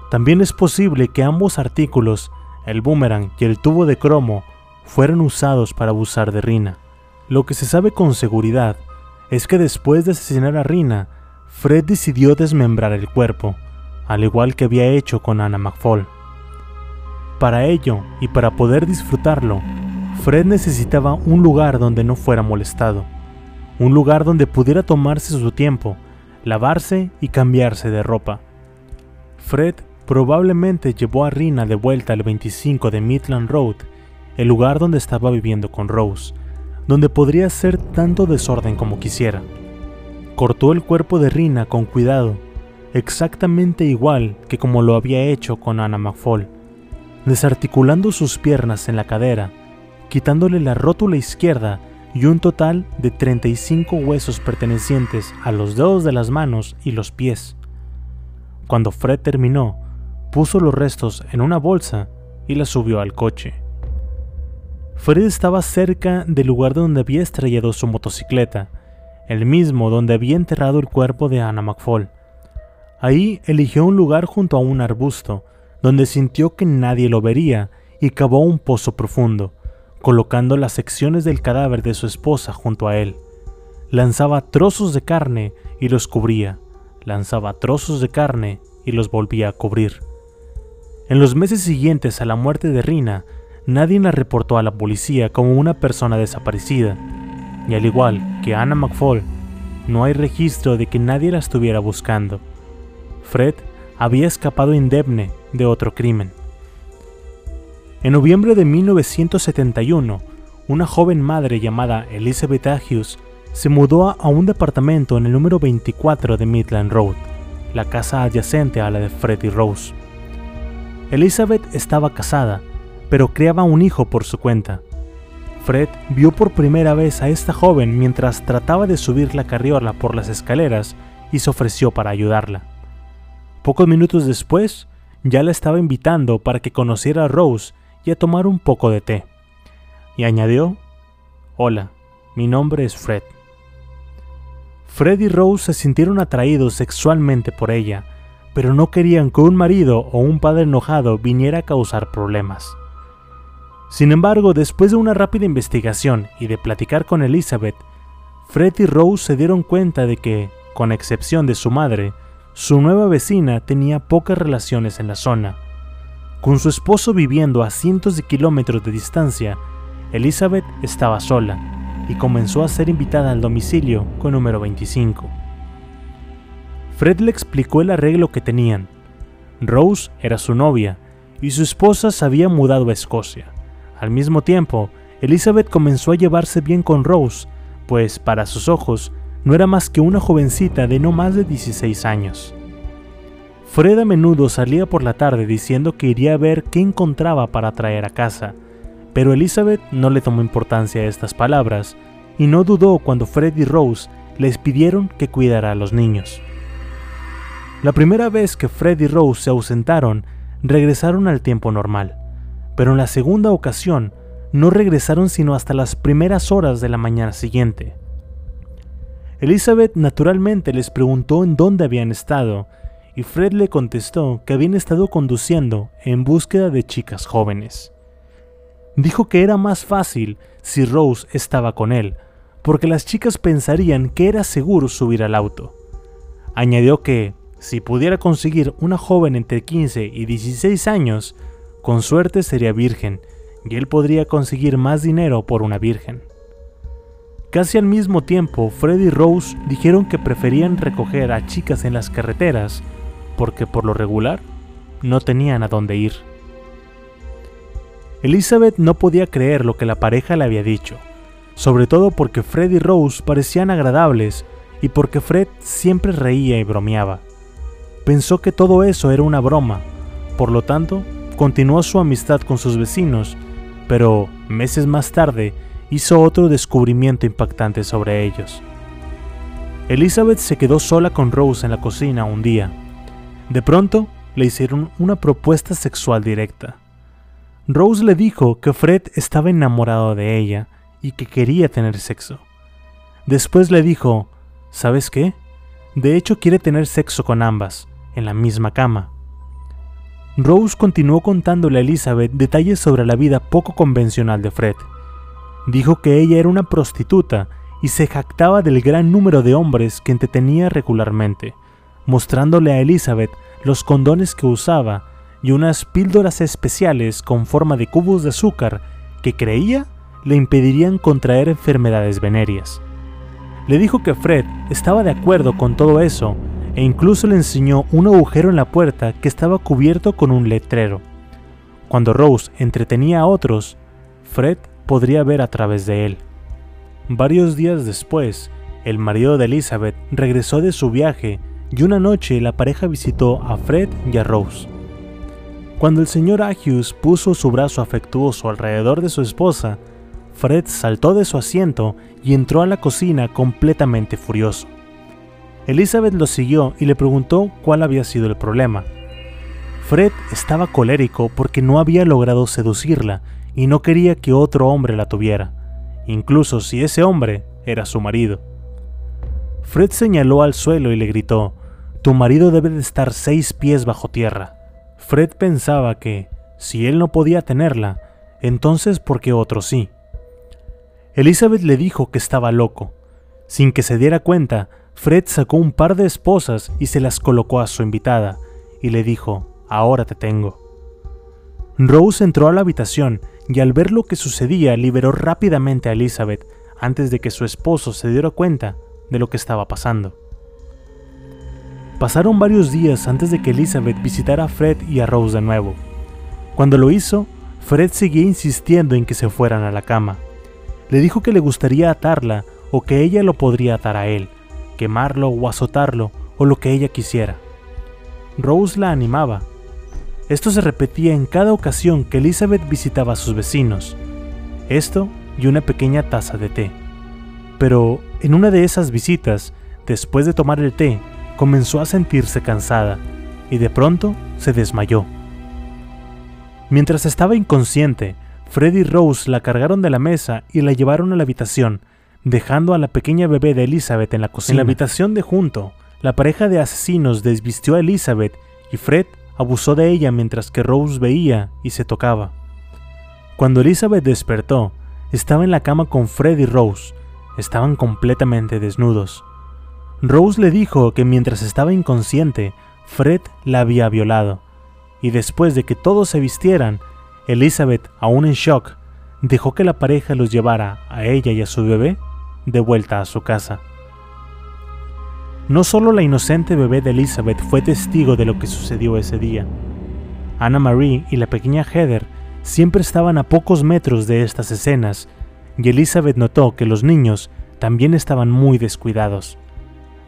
También es posible que ambos artículos, el boomerang y el tubo de cromo, fueran usados para abusar de Rina. Lo que se sabe con seguridad es que después de asesinar a Rina, Fred decidió desmembrar el cuerpo, al igual que había hecho con Anna McFall. Para ello, y para poder disfrutarlo, Fred necesitaba un lugar donde no fuera molestado un lugar donde pudiera tomarse su tiempo, lavarse y cambiarse de ropa. Fred probablemente llevó a Rina de vuelta al 25 de Midland Road, el lugar donde estaba viviendo con Rose, donde podría hacer tanto desorden como quisiera. Cortó el cuerpo de Rina con cuidado, exactamente igual que como lo había hecho con Anna McFall, desarticulando sus piernas en la cadera, quitándole la rótula izquierda y un total de 35 huesos pertenecientes a los dedos de las manos y los pies. Cuando Fred terminó, puso los restos en una bolsa y la subió al coche. Fred estaba cerca del lugar donde había estrellado su motocicleta, el mismo donde había enterrado el cuerpo de Anna McFall. Ahí eligió un lugar junto a un arbusto, donde sintió que nadie lo vería y cavó un pozo profundo colocando las secciones del cadáver de su esposa junto a él. Lanzaba trozos de carne y los cubría, lanzaba trozos de carne y los volvía a cubrir. En los meses siguientes a la muerte de Rina, nadie la reportó a la policía como una persona desaparecida, y al igual que Anna McFall, no hay registro de que nadie la estuviera buscando. Fred había escapado indemne de otro crimen. En noviembre de 1971, una joven madre llamada Elizabeth Agius se mudó a un departamento en el número 24 de Midland Road, la casa adyacente a la de Fred y Rose. Elizabeth estaba casada, pero criaba un hijo por su cuenta. Fred vio por primera vez a esta joven mientras trataba de subir la carriola por las escaleras y se ofreció para ayudarla. Pocos minutos después, ya la estaba invitando para que conociera a Rose y a tomar un poco de té. y añadió, Hola, mi nombre es Fred. Fred y Rose se sintieron atraídos sexualmente por ella, pero no querían que un marido o un padre enojado viniera a causar problemas. Sin embargo, después de una rápida investigación y de platicar con Elizabeth, Fred y Rose se dieron cuenta de que, con excepción de su madre, su nueva vecina tenía pocas relaciones en la zona. Con su esposo viviendo a cientos de kilómetros de distancia, Elizabeth estaba sola y comenzó a ser invitada al domicilio con número 25. Fred le explicó el arreglo que tenían. Rose era su novia y su esposa se había mudado a Escocia. Al mismo tiempo, Elizabeth comenzó a llevarse bien con Rose, pues para sus ojos no era más que una jovencita de no más de 16 años. Fred a menudo salía por la tarde diciendo que iría a ver qué encontraba para traer a casa, pero Elizabeth no le tomó importancia a estas palabras y no dudó cuando Fred y Rose les pidieron que cuidara a los niños. La primera vez que Fred y Rose se ausentaron, regresaron al tiempo normal, pero en la segunda ocasión no regresaron sino hasta las primeras horas de la mañana siguiente. Elizabeth naturalmente les preguntó en dónde habían estado, y Fred le contestó que habían estado conduciendo en búsqueda de chicas jóvenes. Dijo que era más fácil si Rose estaba con él, porque las chicas pensarían que era seguro subir al auto. Añadió que, si pudiera conseguir una joven entre 15 y 16 años, con suerte sería virgen, y él podría conseguir más dinero por una virgen. Casi al mismo tiempo, Fred y Rose dijeron que preferían recoger a chicas en las carreteras, porque por lo regular no tenían a dónde ir. Elizabeth no podía creer lo que la pareja le había dicho, sobre todo porque Fred y Rose parecían agradables y porque Fred siempre reía y bromeaba. Pensó que todo eso era una broma, por lo tanto, continuó su amistad con sus vecinos, pero meses más tarde hizo otro descubrimiento impactante sobre ellos. Elizabeth se quedó sola con Rose en la cocina un día. De pronto, le hicieron una propuesta sexual directa. Rose le dijo que Fred estaba enamorado de ella y que quería tener sexo. Después le dijo, ¿sabes qué? De hecho quiere tener sexo con ambas, en la misma cama. Rose continuó contándole a Elizabeth detalles sobre la vida poco convencional de Fred. Dijo que ella era una prostituta y se jactaba del gran número de hombres que entretenía regularmente, mostrándole a Elizabeth los condones que usaba y unas píldoras especiales con forma de cubos de azúcar que creía le impedirían contraer enfermedades venéreas. Le dijo que Fred estaba de acuerdo con todo eso e incluso le enseñó un agujero en la puerta que estaba cubierto con un letrero. Cuando Rose entretenía a otros, Fred podría ver a través de él. Varios días después, el marido de Elizabeth regresó de su viaje y una noche la pareja visitó a Fred y a Rose. Cuando el señor Agius puso su brazo afectuoso alrededor de su esposa, Fred saltó de su asiento y entró a la cocina completamente furioso. Elizabeth lo siguió y le preguntó cuál había sido el problema. Fred estaba colérico porque no había logrado seducirla y no quería que otro hombre la tuviera, incluso si ese hombre era su marido. Fred señaló al suelo y le gritó, Tu marido debe de estar seis pies bajo tierra. Fred pensaba que, si él no podía tenerla, entonces ¿por qué otro sí? Elizabeth le dijo que estaba loco. Sin que se diera cuenta, Fred sacó un par de esposas y se las colocó a su invitada, y le dijo, ahora te tengo. Rose entró a la habitación y al ver lo que sucedía liberó rápidamente a Elizabeth antes de que su esposo se diera cuenta de lo que estaba pasando. Pasaron varios días antes de que Elizabeth visitara a Fred y a Rose de nuevo. Cuando lo hizo, Fred seguía insistiendo en que se fueran a la cama. Le dijo que le gustaría atarla o que ella lo podría atar a él, quemarlo o azotarlo o lo que ella quisiera. Rose la animaba. Esto se repetía en cada ocasión que Elizabeth visitaba a sus vecinos. Esto y una pequeña taza de té. Pero en una de esas visitas, después de tomar el té, comenzó a sentirse cansada y de pronto se desmayó. Mientras estaba inconsciente, Fred y Rose la cargaron de la mesa y la llevaron a la habitación, dejando a la pequeña bebé de Elizabeth en la cocina. En la habitación de junto, la pareja de asesinos desvistió a Elizabeth y Fred abusó de ella mientras que Rose veía y se tocaba. Cuando Elizabeth despertó, estaba en la cama con Fred y Rose. Estaban completamente desnudos. Rose le dijo que mientras estaba inconsciente, Fred la había violado, y después de que todos se vistieran, Elizabeth, aún en shock, dejó que la pareja los llevara a ella y a su bebé de vuelta a su casa. No solo la inocente bebé de Elizabeth fue testigo de lo que sucedió ese día. Anna Marie y la pequeña Heather siempre estaban a pocos metros de estas escenas, y Elizabeth notó que los niños también estaban muy descuidados.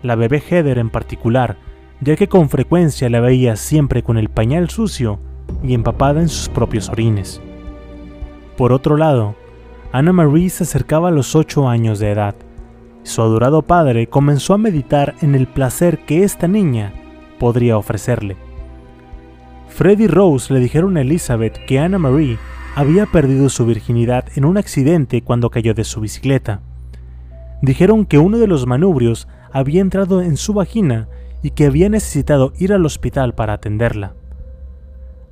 La bebé Heather en particular, ya que con frecuencia la veía siempre con el pañal sucio y empapada en sus propios orines. Por otro lado, Anna Marie se acercaba a los ocho años de edad. Su adorado padre comenzó a meditar en el placer que esta niña podría ofrecerle. Fred y Rose le dijeron a Elizabeth que Anna Marie había perdido su virginidad en un accidente cuando cayó de su bicicleta. Dijeron que uno de los manubrios había entrado en su vagina y que había necesitado ir al hospital para atenderla.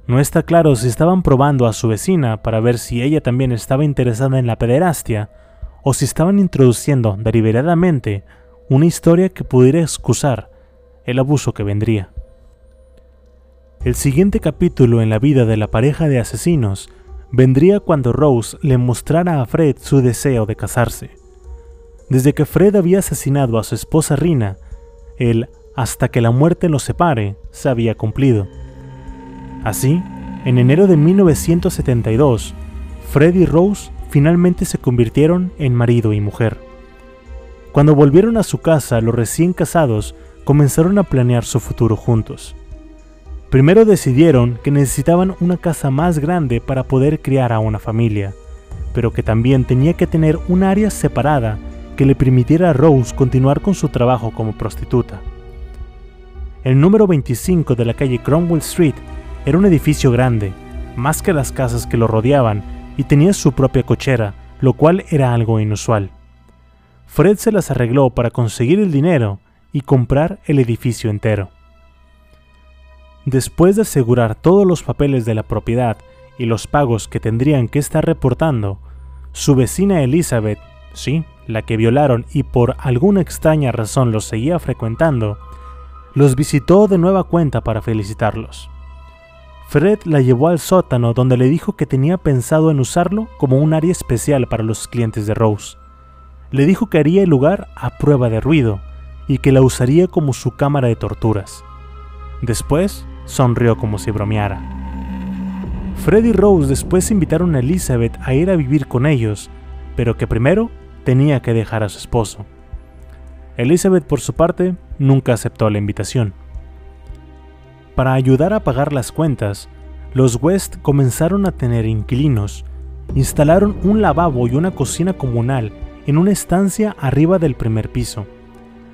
No está claro si estaban probando a su vecina para ver si ella también estaba interesada en la pederastia o si estaban introduciendo deliberadamente una historia que pudiera excusar el abuso que vendría. El siguiente capítulo en la vida de la pareja de asesinos vendría cuando Rose le mostrara a Fred su deseo de casarse. Desde que Fred había asesinado a su esposa Rina, el hasta que la muerte los separe se había cumplido. Así, en enero de 1972, Fred y Rose finalmente se convirtieron en marido y mujer. Cuando volvieron a su casa, los recién casados comenzaron a planear su futuro juntos. Primero decidieron que necesitaban una casa más grande para poder criar a una familia, pero que también tenía que tener un área separada que le permitiera a Rose continuar con su trabajo como prostituta. El número 25 de la calle Cromwell Street era un edificio grande, más que las casas que lo rodeaban, y tenía su propia cochera, lo cual era algo inusual. Fred se las arregló para conseguir el dinero y comprar el edificio entero. Después de asegurar todos los papeles de la propiedad y los pagos que tendrían que estar reportando, su vecina Elizabeth, sí, la que violaron y por alguna extraña razón los seguía frecuentando, los visitó de nueva cuenta para felicitarlos. Fred la llevó al sótano donde le dijo que tenía pensado en usarlo como un área especial para los clientes de Rose. Le dijo que haría el lugar a prueba de ruido y que la usaría como su cámara de torturas. Después sonrió como si bromeara. Fred y Rose después invitaron a Elizabeth a ir a vivir con ellos, pero que primero tenía que dejar a su esposo. Elizabeth, por su parte, nunca aceptó la invitación. Para ayudar a pagar las cuentas, los West comenzaron a tener inquilinos. Instalaron un lavabo y una cocina comunal en una estancia arriba del primer piso.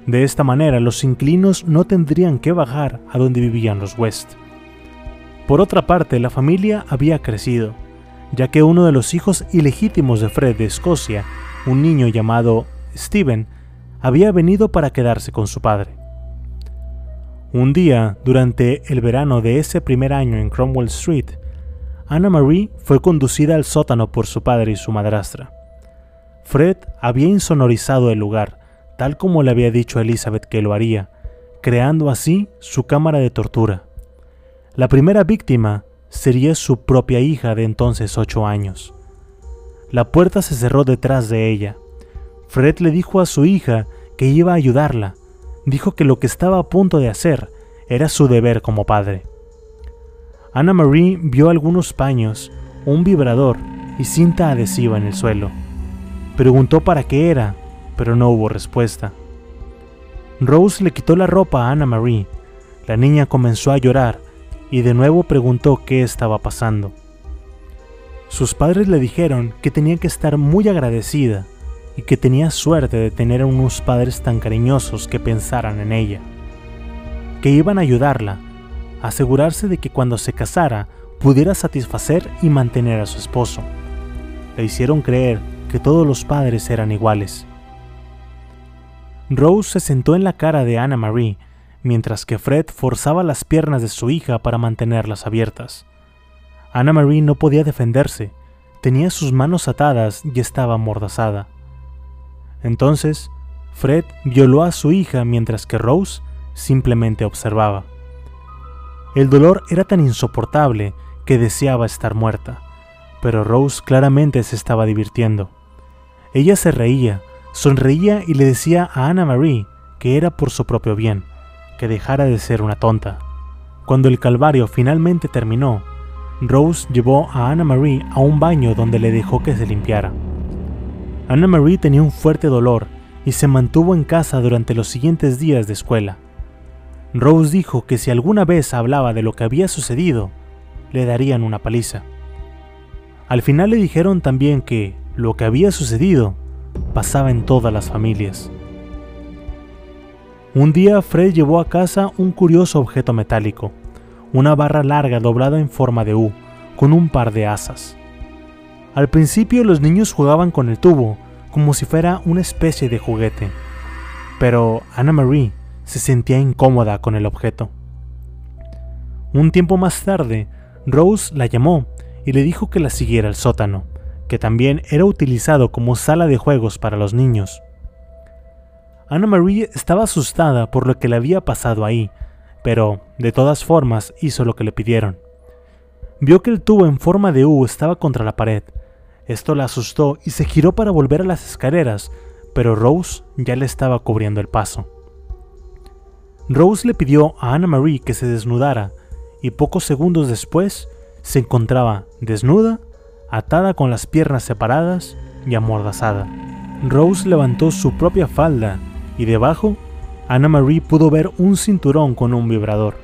De esta manera los inquilinos no tendrían que bajar a donde vivían los West. Por otra parte, la familia había crecido, ya que uno de los hijos ilegítimos de Fred de Escocia, un niño llamado Steven, había venido para quedarse con su padre. Un día, durante el verano de ese primer año en Cromwell Street, Anna Marie fue conducida al sótano por su padre y su madrastra. Fred había insonorizado el lugar, tal como le había dicho a Elizabeth que lo haría, creando así su cámara de tortura. La primera víctima sería su propia hija de entonces ocho años. La puerta se cerró detrás de ella. Fred le dijo a su hija que iba a ayudarla, dijo que lo que estaba a punto de hacer era su deber como padre. Anna Marie vio algunos paños, un vibrador y cinta adhesiva en el suelo. Preguntó para qué era, pero no hubo respuesta. Rose le quitó la ropa a Anna Marie. La niña comenzó a llorar y de nuevo preguntó qué estaba pasando. Sus padres le dijeron que tenía que estar muy agradecida y que tenía suerte de tener a unos padres tan cariñosos que pensaran en ella, que iban a ayudarla, a asegurarse de que cuando se casara pudiera satisfacer y mantener a su esposo, le hicieron creer que todos los padres eran iguales. Rose se sentó en la cara de Anna Marie, mientras que Fred forzaba las piernas de su hija para mantenerlas abiertas. Anna Marie no podía defenderse, tenía sus manos atadas y estaba amordazada. Entonces, Fred violó a su hija mientras que Rose simplemente observaba. El dolor era tan insoportable que deseaba estar muerta, pero Rose claramente se estaba divirtiendo. Ella se reía, sonreía y le decía a Anna Marie que era por su propio bien, que dejara de ser una tonta. Cuando el calvario finalmente terminó, Rose llevó a Anna Marie a un baño donde le dejó que se limpiara. Anna Marie tenía un fuerte dolor y se mantuvo en casa durante los siguientes días de escuela. Rose dijo que si alguna vez hablaba de lo que había sucedido, le darían una paliza. Al final le dijeron también que lo que había sucedido pasaba en todas las familias. Un día Fred llevó a casa un curioso objeto metálico, una barra larga doblada en forma de U, con un par de asas. Al principio los niños jugaban con el tubo, como si fuera una especie de juguete, pero Anna Marie se sentía incómoda con el objeto. Un tiempo más tarde, Rose la llamó y le dijo que la siguiera al sótano, que también era utilizado como sala de juegos para los niños. Anna Marie estaba asustada por lo que le había pasado ahí, pero de todas formas hizo lo que le pidieron. Vio que el tubo en forma de U estaba contra la pared. Esto la asustó y se giró para volver a las escaleras, pero Rose ya le estaba cubriendo el paso. Rose le pidió a Anna Marie que se desnudara y pocos segundos después se encontraba desnuda, atada con las piernas separadas y amordazada. Rose levantó su propia falda y debajo Anna Marie pudo ver un cinturón con un vibrador.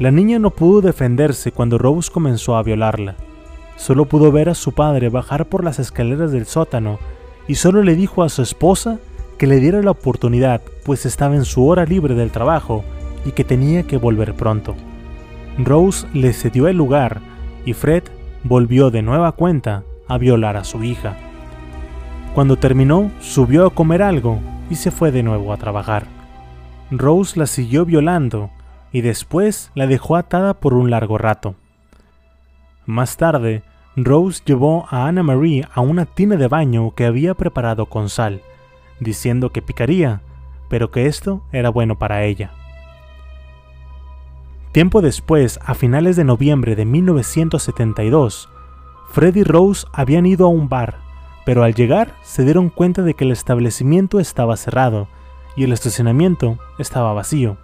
La niña no pudo defenderse cuando Rose comenzó a violarla. Solo pudo ver a su padre bajar por las escaleras del sótano y solo le dijo a su esposa que le diera la oportunidad, pues estaba en su hora libre del trabajo y que tenía que volver pronto. Rose le cedió el lugar y Fred volvió de nueva cuenta a violar a su hija. Cuando terminó, subió a comer algo y se fue de nuevo a trabajar. Rose la siguió violando y después la dejó atada por un largo rato. Más tarde, Rose llevó a Anna Marie a una tina de baño que había preparado con sal diciendo que picaría, pero que esto era bueno para ella. Tiempo después, a finales de noviembre de 1972, Fred y Rose habían ido a un bar, pero al llegar se dieron cuenta de que el establecimiento estaba cerrado y el estacionamiento estaba vacío.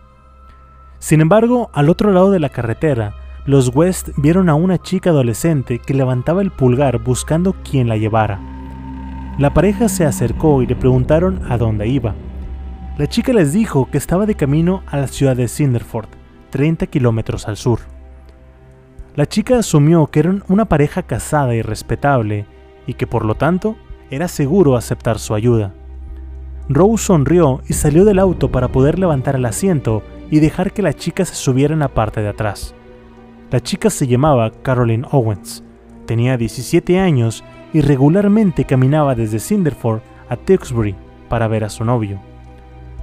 Sin embargo, al otro lado de la carretera, los West vieron a una chica adolescente que levantaba el pulgar buscando quien la llevara. La pareja se acercó y le preguntaron a dónde iba. La chica les dijo que estaba de camino a la ciudad de Cinderford, 30 kilómetros al sur. La chica asumió que eran una pareja casada y respetable y que por lo tanto era seguro aceptar su ayuda. Rose sonrió y salió del auto para poder levantar el asiento y dejar que la chica se subiera en la parte de atrás. La chica se llamaba Caroline Owens, tenía 17 años y regularmente caminaba desde Cinderford a Tewkesbury para ver a su novio.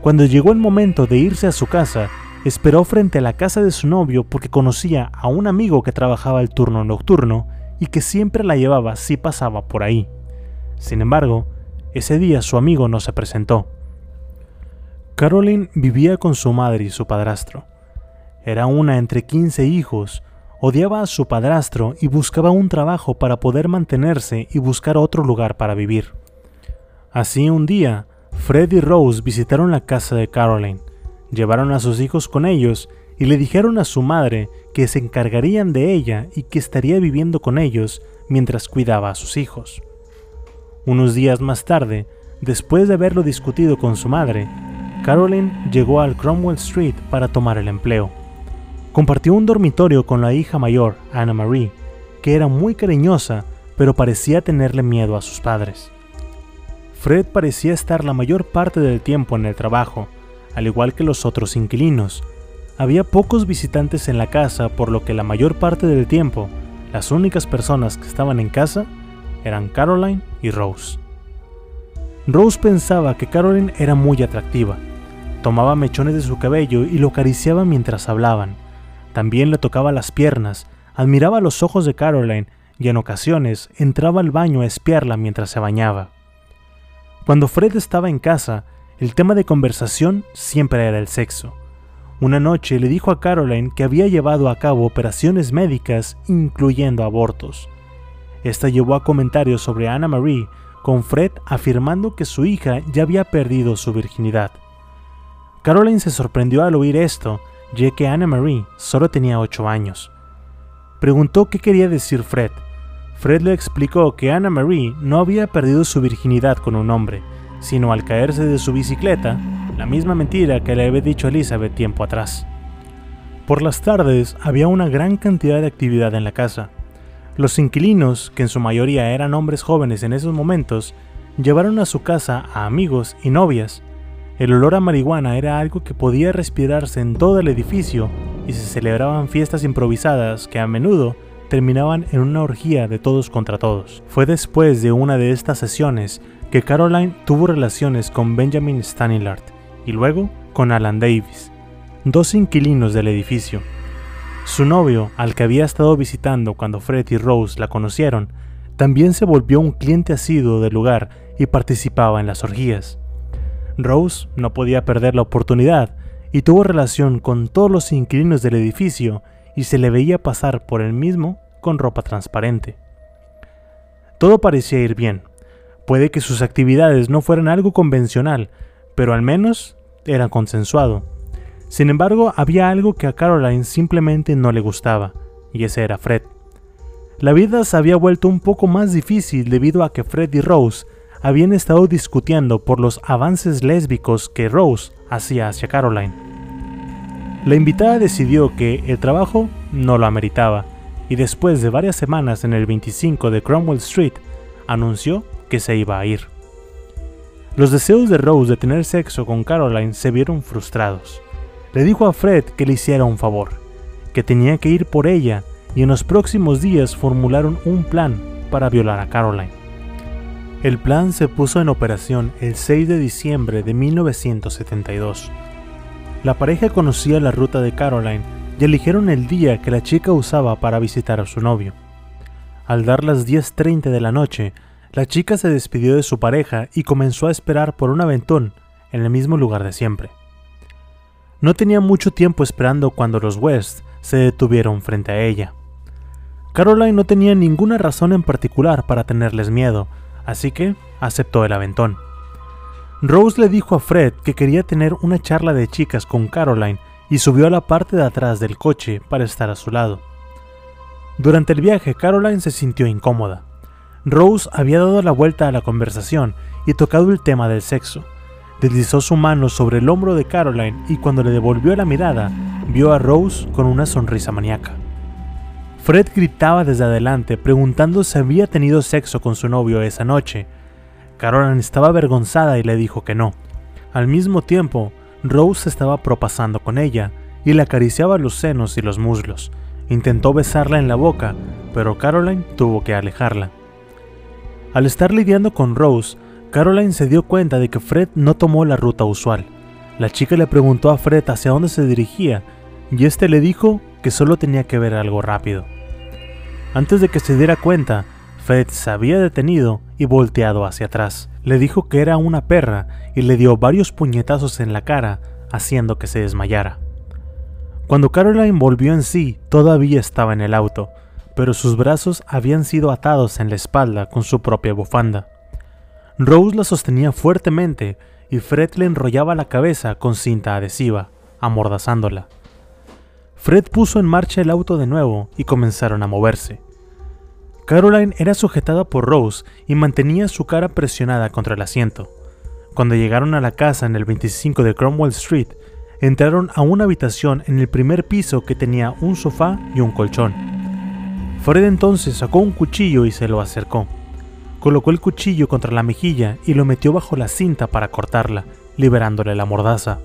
Cuando llegó el momento de irse a su casa, esperó frente a la casa de su novio porque conocía a un amigo que trabajaba el turno nocturno y que siempre la llevaba si pasaba por ahí. Sin embargo, ese día su amigo no se presentó. Caroline vivía con su madre y su padrastro. Era una entre 15 hijos Odiaba a su padrastro y buscaba un trabajo para poder mantenerse y buscar otro lugar para vivir. Así un día, Fred y Rose visitaron la casa de Caroline, llevaron a sus hijos con ellos y le dijeron a su madre que se encargarían de ella y que estaría viviendo con ellos mientras cuidaba a sus hijos. Unos días más tarde, después de haberlo discutido con su madre, Caroline llegó al Cromwell Street para tomar el empleo. Compartió un dormitorio con la hija mayor, Anna Marie, que era muy cariñosa, pero parecía tenerle miedo a sus padres. Fred parecía estar la mayor parte del tiempo en el trabajo, al igual que los otros inquilinos. Había pocos visitantes en la casa, por lo que la mayor parte del tiempo, las únicas personas que estaban en casa eran Caroline y Rose. Rose pensaba que Caroline era muy atractiva. Tomaba mechones de su cabello y lo acariciaba mientras hablaban. También le tocaba las piernas, admiraba los ojos de Caroline y en ocasiones entraba al baño a espiarla mientras se bañaba. Cuando Fred estaba en casa, el tema de conversación siempre era el sexo. Una noche le dijo a Caroline que había llevado a cabo operaciones médicas incluyendo abortos. Esta llevó a comentarios sobre Anna Marie, con Fred afirmando que su hija ya había perdido su virginidad. Caroline se sorprendió al oír esto, ya que Anna Marie solo tenía 8 años. Preguntó qué quería decir Fred. Fred le explicó que Anna Marie no había perdido su virginidad con un hombre, sino al caerse de su bicicleta, la misma mentira que le había dicho Elizabeth tiempo atrás. Por las tardes había una gran cantidad de actividad en la casa. Los inquilinos, que en su mayoría eran hombres jóvenes en esos momentos, llevaron a su casa a amigos y novias. El olor a marihuana era algo que podía respirarse en todo el edificio y se celebraban fiestas improvisadas que a menudo terminaban en una orgía de todos contra todos. Fue después de una de estas sesiones que Caroline tuvo relaciones con Benjamin Stanillard y luego con Alan Davis, dos inquilinos del edificio. Su novio, al que había estado visitando cuando Fred y Rose la conocieron, también se volvió un cliente asiduo del lugar y participaba en las orgías. Rose no podía perder la oportunidad y tuvo relación con todos los inquilinos del edificio y se le veía pasar por el mismo con ropa transparente. Todo parecía ir bien, Puede que sus actividades no fueran algo convencional, pero al menos era consensuado. Sin embargo, había algo que a Caroline simplemente no le gustaba, y ese era Fred. La vida se había vuelto un poco más difícil debido a que Fred y Rose habían estado discutiendo por los avances lésbicos que Rose hacía hacia Caroline. La invitada decidió que el trabajo no lo ameritaba, y después de varias semanas en el 25 de Cromwell Street, anunció que se iba a ir. Los deseos de Rose de tener sexo con Caroline se vieron frustrados. Le dijo a Fred que le hiciera un favor, que tenía que ir por ella y en los próximos días formularon un plan para violar a Caroline. El plan se puso en operación el 6 de diciembre de 1972. La pareja conocía la ruta de Caroline y eligieron el día que la chica usaba para visitar a su novio. Al dar las 10.30 de la noche, la chica se despidió de su pareja y comenzó a esperar por un aventón en el mismo lugar de siempre. No tenía mucho tiempo esperando cuando los West se detuvieron frente a ella. Caroline no tenía ninguna razón en particular para tenerles miedo, así que aceptó el aventón. Rose le dijo a Fred que quería tener una charla de chicas con Caroline y subió a la parte de atrás del coche para estar a su lado. Durante el viaje, Caroline se sintió incómoda. Rose había dado la vuelta a la conversación y tocado el tema del sexo. Deslizó su mano sobre el hombro de Caroline y cuando le devolvió la mirada, vio a Rose con una sonrisa maníaca. Fred gritaba desde adelante preguntando si había tenido sexo con su novio esa noche. Caroline estaba avergonzada y le dijo que no. Al mismo tiempo, Rose estaba propasando con ella y le acariciaba los senos y los muslos. Intentó besarla en la boca, pero Caroline tuvo que alejarla. Al estar lidiando con Rose, Caroline se dio cuenta de que Fred no tomó la ruta usual. La chica le preguntó a Fred hacia dónde se dirigía y este le dijo que solo tenía que ver algo rápido. Antes de que se diera cuenta, Fred se había detenido y volteado hacia atrás. Le dijo que era una perra y le dio varios puñetazos en la cara, haciendo que se desmayara. Cuando Caroline volvió en sí, todavía estaba en el auto, pero sus brazos habían sido atados en la espalda con su propia bufanda. Rose la sostenía fuertemente y Fred le enrollaba la cabeza con cinta adhesiva, amordazándola. Fred puso en marcha el auto de nuevo y comenzaron a moverse. Caroline era sujetada por Rose y mantenía su cara presionada contra el asiento. Cuando llegaron a la casa en el 25 de Cromwell Street, entraron a una habitación en el primer piso que tenía un sofá y un colchón. Fred entonces sacó un cuchillo y se lo acercó. Colocó el cuchillo contra la mejilla y lo metió bajo la cinta para cortarla, liberándole la mordaza.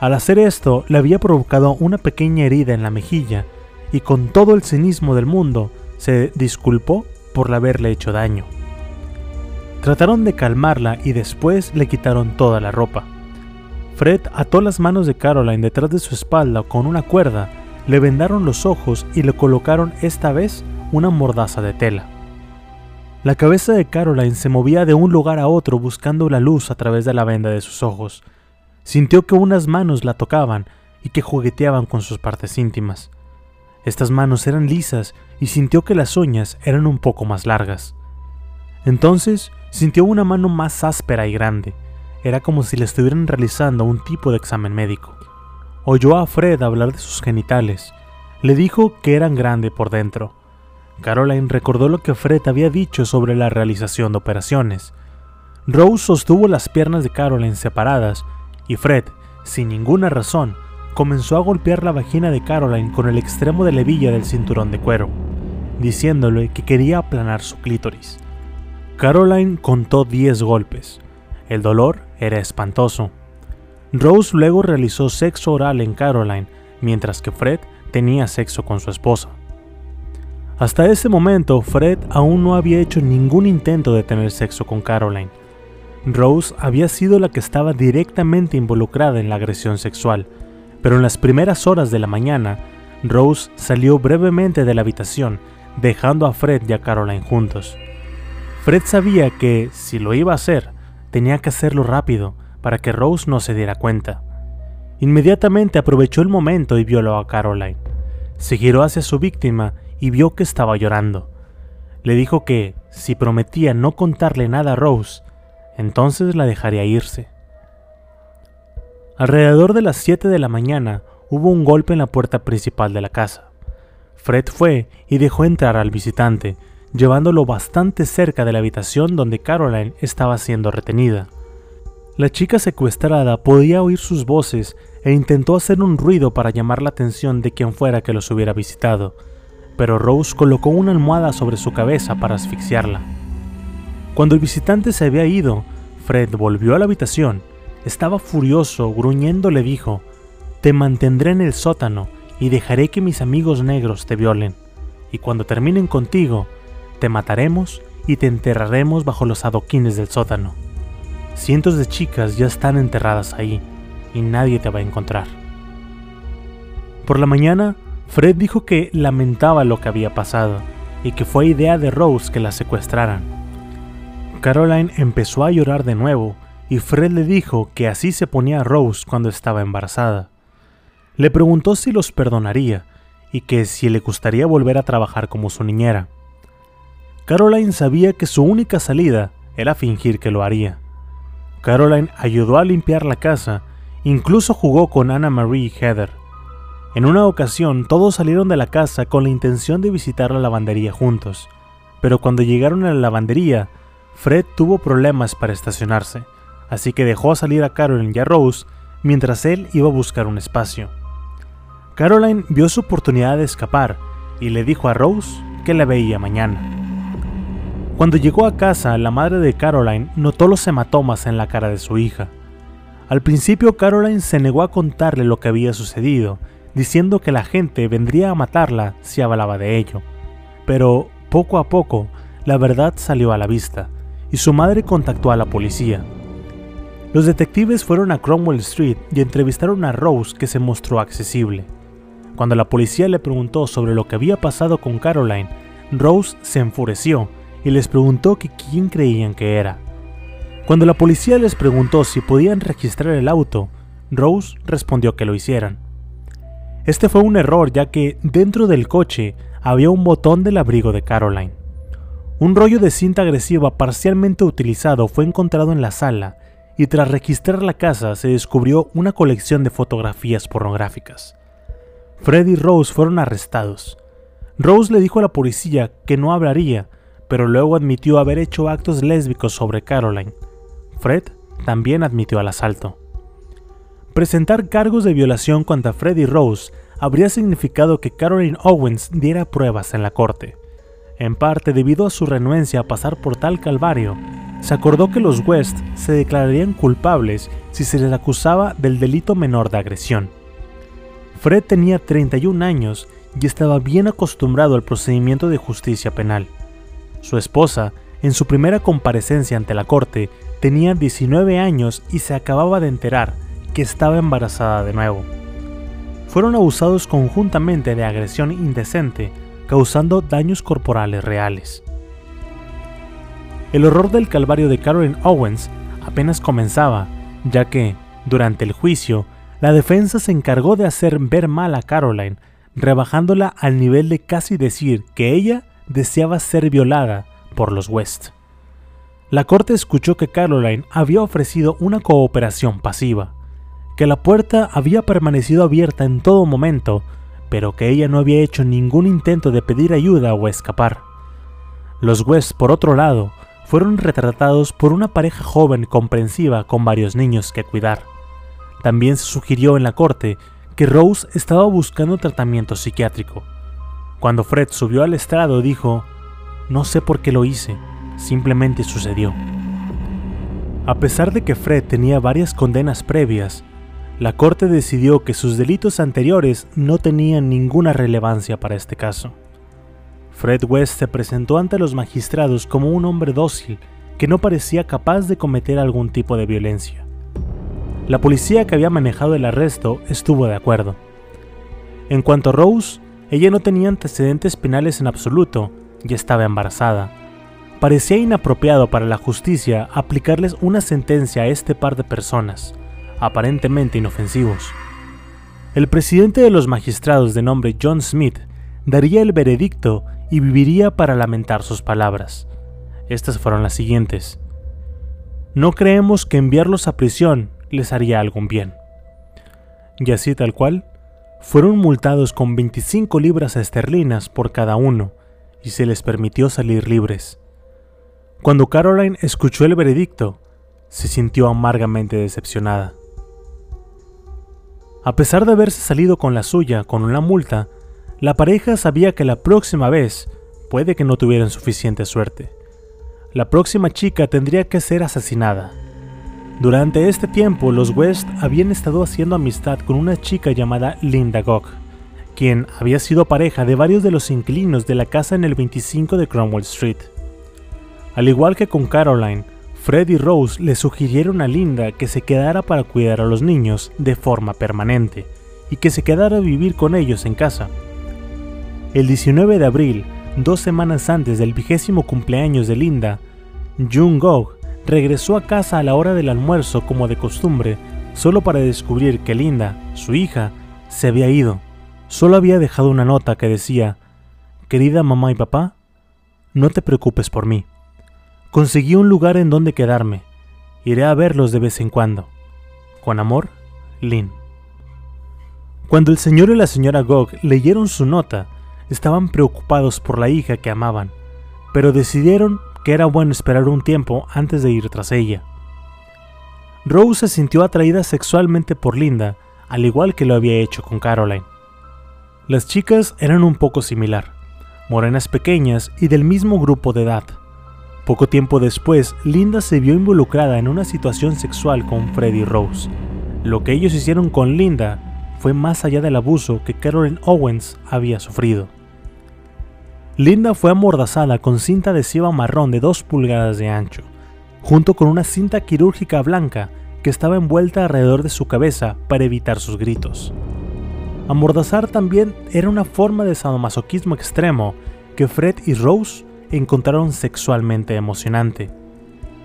Al hacer esto, le había provocado una pequeña herida en la mejilla y con todo el cinismo del mundo se disculpó por haberle hecho daño. Trataron de calmarla y después le quitaron toda la ropa. Fred ató las manos de Caroline detrás de su espalda con una cuerda, le vendaron los ojos y le colocaron esta vez una mordaza de tela. La cabeza de Caroline se movía de un lugar a otro buscando la luz a través de la venda de sus ojos. Sintió que unas manos la tocaban y que jugueteaban con sus partes íntimas. Estas manos eran lisas y sintió que las uñas eran un poco más largas. Entonces sintió una mano más áspera y grande. Era como si le estuvieran realizando un tipo de examen médico. Oyó a Fred hablar de sus genitales. Le dijo que eran grandes por dentro. Caroline recordó lo que Fred había dicho sobre la realización de operaciones. Rose sostuvo las piernas de Caroline separadas y Fred, sin ninguna razón, comenzó a golpear la vagina de Caroline con el extremo de la hebilla del cinturón de cuero, diciéndole que quería aplanar su clítoris. Caroline contó 10 golpes. El dolor era espantoso. Rose luego realizó sexo oral en Caroline, mientras que Fred tenía sexo con su esposa. Hasta ese momento, Fred aún no había hecho ningún intento de tener sexo con Caroline. Rose había sido la que estaba directamente involucrada en la agresión sexual, pero en las primeras horas de la mañana, Rose salió brevemente de la habitación, dejando a Fred y a Caroline juntos. Fred sabía que, si lo iba a hacer, tenía que hacerlo rápido para que Rose no se diera cuenta. Inmediatamente aprovechó el momento y violó a Caroline. Se giró hacia su víctima y vio que estaba llorando. Le dijo que, si prometía no contarle nada a Rose, entonces la dejaría irse. Alrededor de las 7 de la mañana hubo un golpe en la puerta principal de la casa. Fred fue y dejó entrar al visitante, llevándolo bastante cerca de la habitación donde Caroline estaba siendo retenida. La chica secuestrada podía oír sus voces e intentó hacer un ruido para llamar la atención de quien fuera que los hubiera visitado, pero Rose colocó una almohada sobre su cabeza para asfixiarla. Cuando el visitante se había ido, Fred volvió a la habitación estaba furioso, gruñendo le dijo, Te mantendré en el sótano y dejaré que mis amigos negros te violen, y cuando terminen contigo, te mataremos y te enterraremos bajo los adoquines del sótano. Cientos de chicas ya están enterradas ahí, y nadie te va a encontrar. Por la mañana, Fred dijo que lamentaba lo que había pasado, y que fue idea de Rose que la secuestraran. Caroline empezó a llorar de nuevo y Fred le dijo que así se ponía Rose cuando estaba embarazada. Le preguntó si los perdonaría y que si le gustaría volver a trabajar como su niñera. Caroline sabía que su única salida era fingir que lo haría. Caroline ayudó a limpiar la casa, incluso jugó con Anna Marie y Heather. En una ocasión todos salieron de la casa con la intención de visitar la lavandería juntos, pero cuando llegaron a la lavandería, Fred tuvo problemas para estacionarse así que dejó salir a Caroline y a Rose mientras él iba a buscar un espacio. Caroline vio su oportunidad de escapar y le dijo a Rose que la veía mañana. Cuando llegó a casa, la madre de Caroline notó los hematomas en la cara de su hija. Al principio Caroline se negó a contarle lo que había sucedido, diciendo que la gente vendría a matarla si hablaba de ello. Pero poco a poco, la verdad salió a la vista, y su madre contactó a la policía. Los detectives fueron a Cromwell Street y entrevistaron a Rose que se mostró accesible. Cuando la policía le preguntó sobre lo que había pasado con Caroline, Rose se enfureció y les preguntó que quién creían que era. Cuando la policía les preguntó si podían registrar el auto, Rose respondió que lo hicieran. Este fue un error ya que dentro del coche había un botón del abrigo de Caroline. Un rollo de cinta agresiva parcialmente utilizado fue encontrado en la sala y tras registrar la casa se descubrió una colección de fotografías pornográficas. Fred y Rose fueron arrestados. Rose le dijo a la policía que no hablaría, pero luego admitió haber hecho actos lésbicos sobre Caroline. Fred también admitió el asalto. Presentar cargos de violación contra Fred y Rose habría significado que Caroline Owens diera pruebas en la corte. En parte debido a su renuencia a pasar por tal calvario, se acordó que los West se declararían culpables si se les acusaba del delito menor de agresión. Fred tenía 31 años y estaba bien acostumbrado al procedimiento de justicia penal. Su esposa, en su primera comparecencia ante la corte, tenía 19 años y se acababa de enterar que estaba embarazada de nuevo. Fueron abusados conjuntamente de agresión indecente, causando daños corporales reales. El horror del calvario de Carolyn Owens apenas comenzaba, ya que, durante el juicio, la defensa se encargó de hacer ver mal a Caroline, rebajándola al nivel de casi decir que ella deseaba ser violada por los West. La corte escuchó que Caroline había ofrecido una cooperación pasiva, que la puerta había permanecido abierta en todo momento, pero que ella no había hecho ningún intento de pedir ayuda o escapar. Los West, por otro lado, fueron retratados por una pareja joven comprensiva con varios niños que cuidar. También se sugirió en la corte que Rose estaba buscando tratamiento psiquiátrico. Cuando Fred subió al estrado dijo, no sé por qué lo hice, simplemente sucedió. A pesar de que Fred tenía varias condenas previas, la corte decidió que sus delitos anteriores no tenían ninguna relevancia para este caso. Fred West se presentó ante los magistrados como un hombre dócil que no parecía capaz de cometer algún tipo de violencia. La policía que había manejado el arresto estuvo de acuerdo. En cuanto a Rose, ella no tenía antecedentes penales en absoluto y estaba embarazada. Parecía inapropiado para la justicia aplicarles una sentencia a este par de personas, aparentemente inofensivos. El presidente de los magistrados de nombre John Smith daría el veredicto y viviría para lamentar sus palabras. Estas fueron las siguientes. No creemos que enviarlos a prisión les haría algún bien. Y así tal cual, fueron multados con 25 libras esterlinas por cada uno y se les permitió salir libres. Cuando Caroline escuchó el veredicto, se sintió amargamente decepcionada. A pesar de haberse salido con la suya con una multa, la pareja sabía que la próxima vez puede que no tuvieran suficiente suerte. La próxima chica tendría que ser asesinada. Durante este tiempo, los West habían estado haciendo amistad con una chica llamada Linda Gogg, quien había sido pareja de varios de los inquilinos de la casa en el 25 de Cromwell Street. Al igual que con Caroline, Fred y Rose le sugirieron a Linda que se quedara para cuidar a los niños de forma permanente y que se quedara a vivir con ellos en casa. El 19 de abril, dos semanas antes del vigésimo cumpleaños de Linda, Jung Gog regresó a casa a la hora del almuerzo como de costumbre, solo para descubrir que Linda, su hija, se había ido. Solo había dejado una nota que decía, Querida mamá y papá, no te preocupes por mí. Conseguí un lugar en donde quedarme. Iré a verlos de vez en cuando. Con amor, Lynn. Cuando el señor y la señora Gog leyeron su nota, estaban preocupados por la hija que amaban, pero decidieron que era bueno esperar un tiempo antes de ir tras ella. Rose se sintió atraída sexualmente por Linda, al igual que lo había hecho con Caroline. Las chicas eran un poco similar, morenas pequeñas y del mismo grupo de edad. Poco tiempo después, Linda se vio involucrada en una situación sexual con Freddy Rose. Lo que ellos hicieron con Linda fue más allá del abuso que Carolyn Owens había sufrido. Linda fue amordazada con cinta adhesiva marrón de 2 pulgadas de ancho, junto con una cinta quirúrgica blanca que estaba envuelta alrededor de su cabeza para evitar sus gritos. Amordazar también era una forma de sadomasoquismo extremo que Fred y Rose encontraron sexualmente emocionante.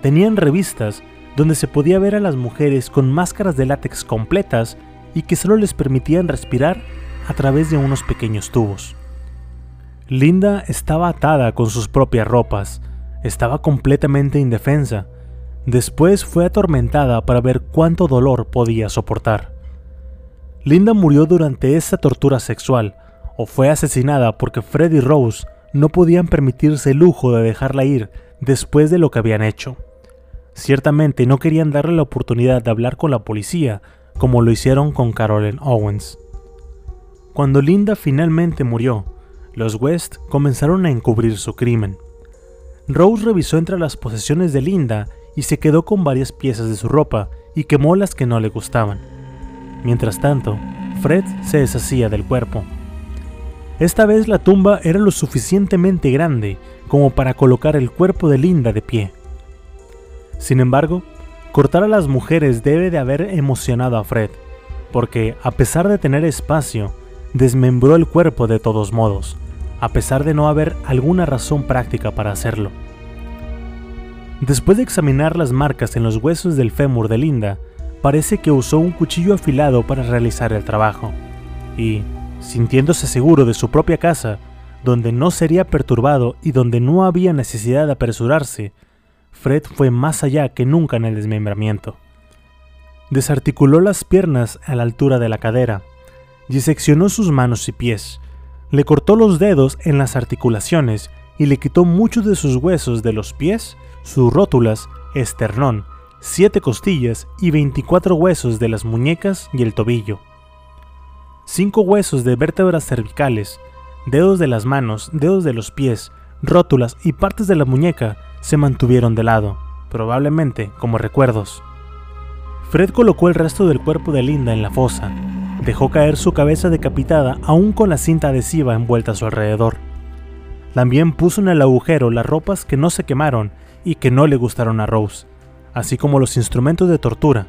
Tenían revistas donde se podía ver a las mujeres con máscaras de látex completas y que solo les permitían respirar a través de unos pequeños tubos. Linda estaba atada con sus propias ropas, estaba completamente indefensa. Después fue atormentada para ver cuánto dolor podía soportar. Linda murió durante esa tortura sexual, o fue asesinada porque Fred y Rose no podían permitirse el lujo de dejarla ir después de lo que habían hecho. Ciertamente no querían darle la oportunidad de hablar con la policía como lo hicieron con Carolyn Owens. Cuando Linda finalmente murió, los West comenzaron a encubrir su crimen. Rose revisó entre las posesiones de Linda y se quedó con varias piezas de su ropa y quemó las que no le gustaban. Mientras tanto, Fred se deshacía del cuerpo. Esta vez la tumba era lo suficientemente grande como para colocar el cuerpo de Linda de pie. Sin embargo, cortar a las mujeres debe de haber emocionado a Fred, porque a pesar de tener espacio, desmembró el cuerpo de todos modos, a pesar de no haber alguna razón práctica para hacerlo. Después de examinar las marcas en los huesos del fémur de Linda, parece que usó un cuchillo afilado para realizar el trabajo, y, sintiéndose seguro de su propia casa, donde no sería perturbado y donde no había necesidad de apresurarse, Fred fue más allá que nunca en el desmembramiento. Desarticuló las piernas a la altura de la cadera, diseccionó sus manos y pies, le cortó los dedos en las articulaciones y le quitó muchos de sus huesos de los pies, sus rótulas, esternón, siete costillas y 24 huesos de las muñecas y el tobillo. Cinco huesos de vértebras cervicales, dedos de las manos, dedos de los pies, rótulas y partes de la muñeca se mantuvieron de lado, probablemente como recuerdos. Fred colocó el resto del cuerpo de Linda en la fosa, dejó caer su cabeza decapitada aún con la cinta adhesiva envuelta a su alrededor. También puso en el agujero las ropas que no se quemaron y que no le gustaron a Rose, así como los instrumentos de tortura.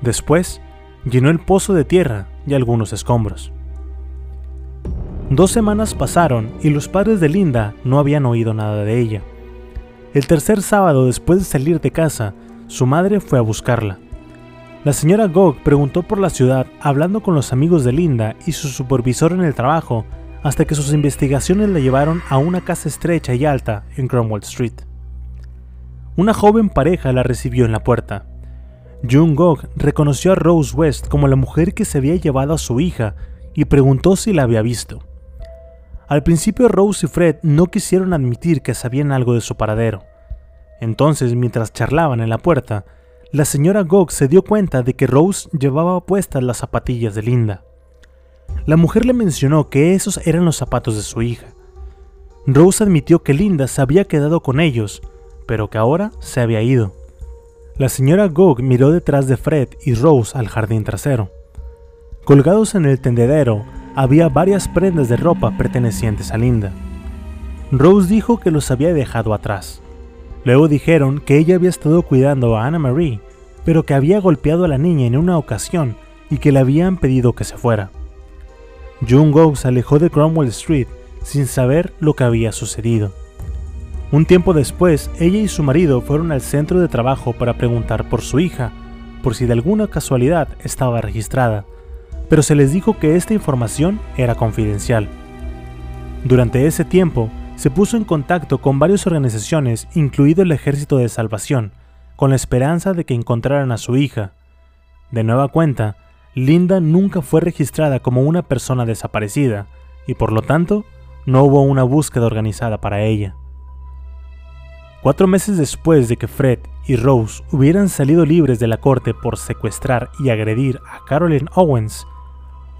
Después, llenó el pozo de tierra y algunos escombros. Dos semanas pasaron y los padres de Linda no habían oído nada de ella. El tercer sábado después de salir de casa, su madre fue a buscarla. La señora Gog preguntó por la ciudad hablando con los amigos de Linda y su supervisor en el trabajo hasta que sus investigaciones la llevaron a una casa estrecha y alta en Cromwell Street. Una joven pareja la recibió en la puerta. June Gog reconoció a Rose West como la mujer que se había llevado a su hija y preguntó si la había visto. Al principio Rose y Fred no quisieron admitir que sabían algo de su paradero. Entonces, mientras charlaban en la puerta, la señora Gog se dio cuenta de que Rose llevaba puestas las zapatillas de Linda. La mujer le mencionó que esos eran los zapatos de su hija. Rose admitió que Linda se había quedado con ellos, pero que ahora se había ido. La señora Gog miró detrás de Fred y Rose al jardín trasero. Colgados en el tendedero había varias prendas de ropa pertenecientes a Linda. Rose dijo que los había dejado atrás. Luego dijeron que ella había estado cuidando a Anna Marie, pero que había golpeado a la niña en una ocasión y que le habían pedido que se fuera. June Gog se alejó de Cromwell Street sin saber lo que había sucedido. Un tiempo después, ella y su marido fueron al centro de trabajo para preguntar por su hija, por si de alguna casualidad estaba registrada, pero se les dijo que esta información era confidencial. Durante ese tiempo, se puso en contacto con varias organizaciones, incluido el Ejército de Salvación, con la esperanza de que encontraran a su hija. De nueva cuenta, Linda nunca fue registrada como una persona desaparecida, y por lo tanto, no hubo una búsqueda organizada para ella. Cuatro meses después de que Fred y Rose hubieran salido libres de la corte por secuestrar y agredir a Carolyn Owens,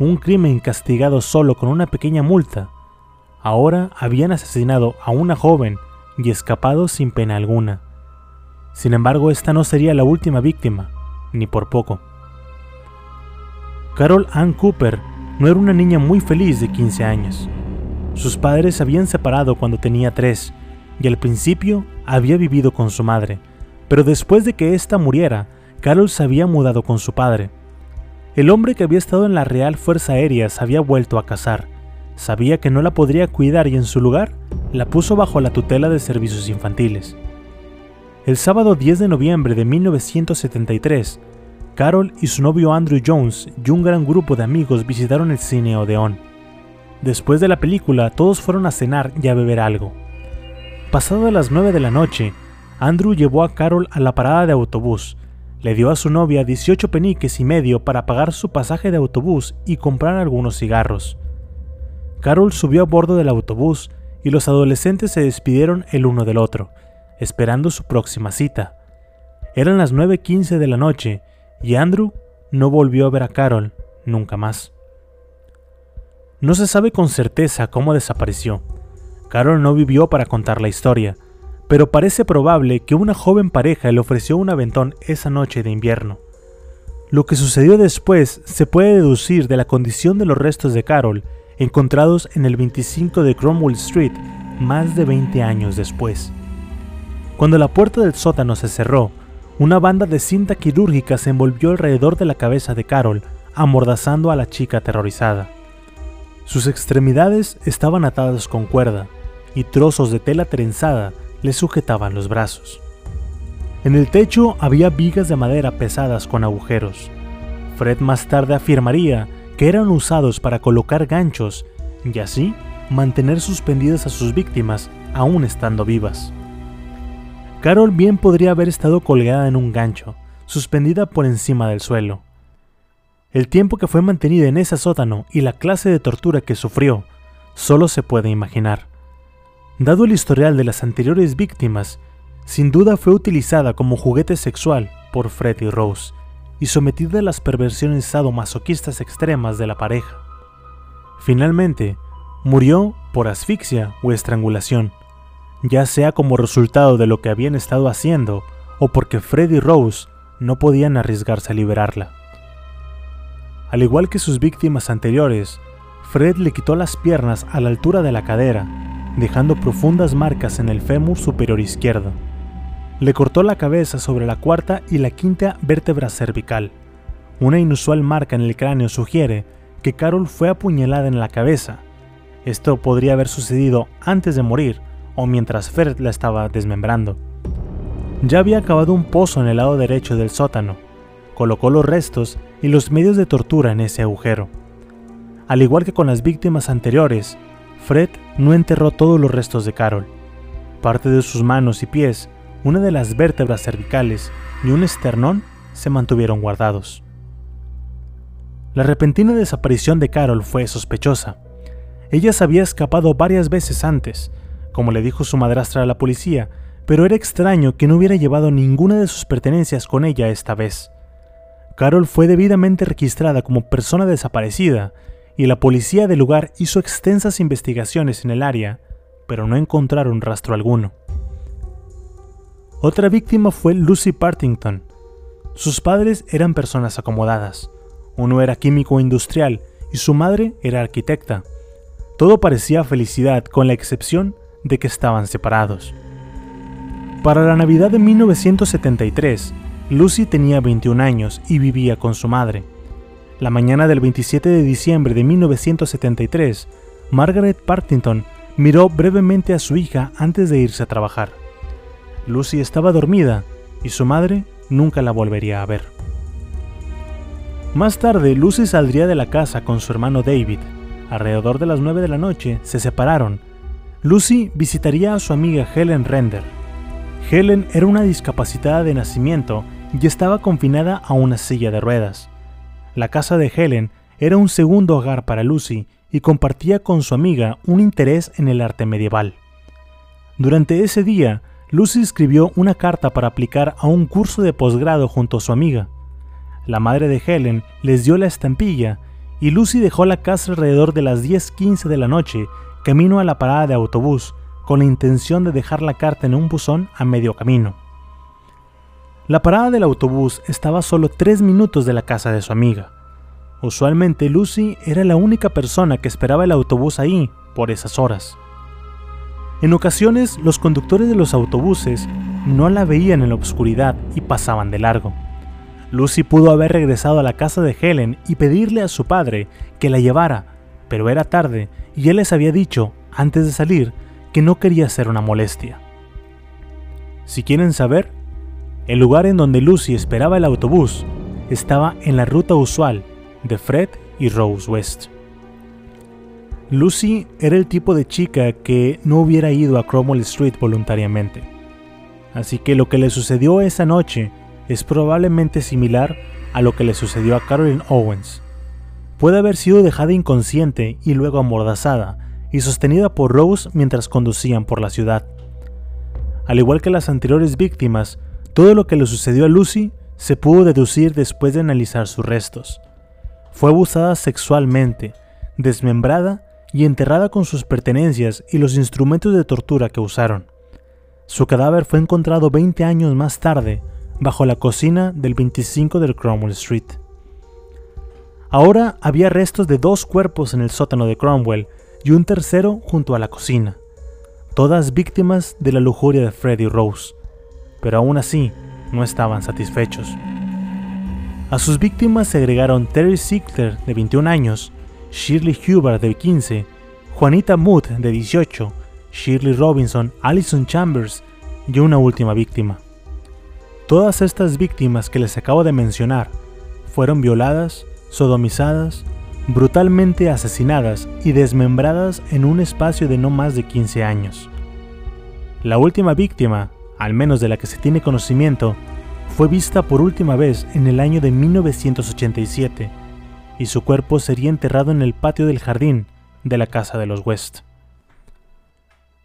un crimen castigado solo con una pequeña multa, ahora habían asesinado a una joven y escapado sin pena alguna. Sin embargo, esta no sería la última víctima, ni por poco. Carol Ann Cooper no era una niña muy feliz de 15 años. Sus padres se habían separado cuando tenía 3 y al principio había vivido con su madre, pero después de que ésta muriera, Carol se había mudado con su padre. El hombre que había estado en la Real Fuerza Aérea se había vuelto a casar. Sabía que no la podría cuidar y en su lugar la puso bajo la tutela de servicios infantiles. El sábado 10 de noviembre de 1973, Carol y su novio Andrew Jones y un gran grupo de amigos visitaron el cine Odeon. Después de la película, todos fueron a cenar y a beber algo. Pasado las 9 de la noche, Andrew llevó a Carol a la parada de autobús, le dio a su novia 18 peniques y medio para pagar su pasaje de autobús y comprar algunos cigarros. Carol subió a bordo del autobús y los adolescentes se despidieron el uno del otro, esperando su próxima cita. Eran las 9.15 de la noche y Andrew no volvió a ver a Carol nunca más. No se sabe con certeza cómo desapareció. Carol no vivió para contar la historia, pero parece probable que una joven pareja le ofreció un aventón esa noche de invierno. Lo que sucedió después se puede deducir de la condición de los restos de Carol encontrados en el 25 de Cromwell Street más de 20 años después. Cuando la puerta del sótano se cerró, una banda de cinta quirúrgica se envolvió alrededor de la cabeza de Carol, amordazando a la chica aterrorizada. Sus extremidades estaban atadas con cuerda, y trozos de tela trenzada le sujetaban los brazos. En el techo había vigas de madera pesadas con agujeros. Fred más tarde afirmaría que eran usados para colocar ganchos y así mantener suspendidas a sus víctimas aún estando vivas. Carol bien podría haber estado colgada en un gancho, suspendida por encima del suelo. El tiempo que fue mantenida en ese sótano y la clase de tortura que sufrió, solo se puede imaginar. Dado el historial de las anteriores víctimas, sin duda fue utilizada como juguete sexual por Fred y Rose y sometida a las perversiones sadomasoquistas extremas de la pareja. Finalmente, murió por asfixia o estrangulación, ya sea como resultado de lo que habían estado haciendo o porque Fred y Rose no podían arriesgarse a liberarla. Al igual que sus víctimas anteriores, Fred le quitó las piernas a la altura de la cadera, dejando profundas marcas en el fémur superior izquierdo. Le cortó la cabeza sobre la cuarta y la quinta vértebra cervical. Una inusual marca en el cráneo sugiere que Carol fue apuñalada en la cabeza. Esto podría haber sucedido antes de morir o mientras Fred la estaba desmembrando. Ya había acabado un pozo en el lado derecho del sótano. Colocó los restos y los medios de tortura en ese agujero. Al igual que con las víctimas anteriores, Fred no enterró todos los restos de Carol. Parte de sus manos y pies una de las vértebras cervicales y un esternón se mantuvieron guardados. La repentina desaparición de Carol fue sospechosa. Ella se había escapado varias veces antes, como le dijo su madrastra a la policía, pero era extraño que no hubiera llevado ninguna de sus pertenencias con ella esta vez. Carol fue debidamente registrada como persona desaparecida y la policía del lugar hizo extensas investigaciones en el área, pero no encontraron rastro alguno. Otra víctima fue Lucy Partington. Sus padres eran personas acomodadas. Uno era químico industrial y su madre era arquitecta. Todo parecía felicidad con la excepción de que estaban separados. Para la Navidad de 1973, Lucy tenía 21 años y vivía con su madre. La mañana del 27 de diciembre de 1973, Margaret Partington miró brevemente a su hija antes de irse a trabajar. Lucy estaba dormida y su madre nunca la volvería a ver. Más tarde, Lucy saldría de la casa con su hermano David. Alrededor de las 9 de la noche se separaron. Lucy visitaría a su amiga Helen Render. Helen era una discapacitada de nacimiento y estaba confinada a una silla de ruedas. La casa de Helen era un segundo hogar para Lucy y compartía con su amiga un interés en el arte medieval. Durante ese día, Lucy escribió una carta para aplicar a un curso de posgrado junto a su amiga. La madre de Helen les dio la estampilla y Lucy dejó la casa alrededor de las 10:15 de la noche, camino a la parada de autobús, con la intención de dejar la carta en un buzón a medio camino. La parada del autobús estaba solo tres minutos de la casa de su amiga. Usualmente Lucy era la única persona que esperaba el autobús ahí por esas horas. En ocasiones, los conductores de los autobuses no la veían en la oscuridad y pasaban de largo. Lucy pudo haber regresado a la casa de Helen y pedirle a su padre que la llevara, pero era tarde y él les había dicho, antes de salir, que no quería ser una molestia. Si quieren saber, el lugar en donde Lucy esperaba el autobús estaba en la ruta usual de Fred y Rose West. Lucy era el tipo de chica que no hubiera ido a Cromwell Street voluntariamente. Así que lo que le sucedió esa noche es probablemente similar a lo que le sucedió a Carolyn Owens. Puede haber sido dejada inconsciente y luego amordazada y sostenida por Rose mientras conducían por la ciudad. Al igual que las anteriores víctimas, todo lo que le sucedió a Lucy se pudo deducir después de analizar sus restos. Fue abusada sexualmente, desmembrada y enterrada con sus pertenencias y los instrumentos de tortura que usaron. Su cadáver fue encontrado 20 años más tarde bajo la cocina del 25 del Cromwell Street. Ahora había restos de dos cuerpos en el sótano de Cromwell y un tercero junto a la cocina, todas víctimas de la lujuria de Fred y Rose, pero aún así no estaban satisfechos. A sus víctimas se agregaron Terry Ziegler, de 21 años, Shirley Hubbard, de 15, Juanita Mood, de 18, Shirley Robinson, Allison Chambers y una última víctima. Todas estas víctimas que les acabo de mencionar fueron violadas, sodomizadas, brutalmente asesinadas y desmembradas en un espacio de no más de 15 años. La última víctima, al menos de la que se tiene conocimiento, fue vista por última vez en el año de 1987 y su cuerpo sería enterrado en el patio del jardín de la casa de los West.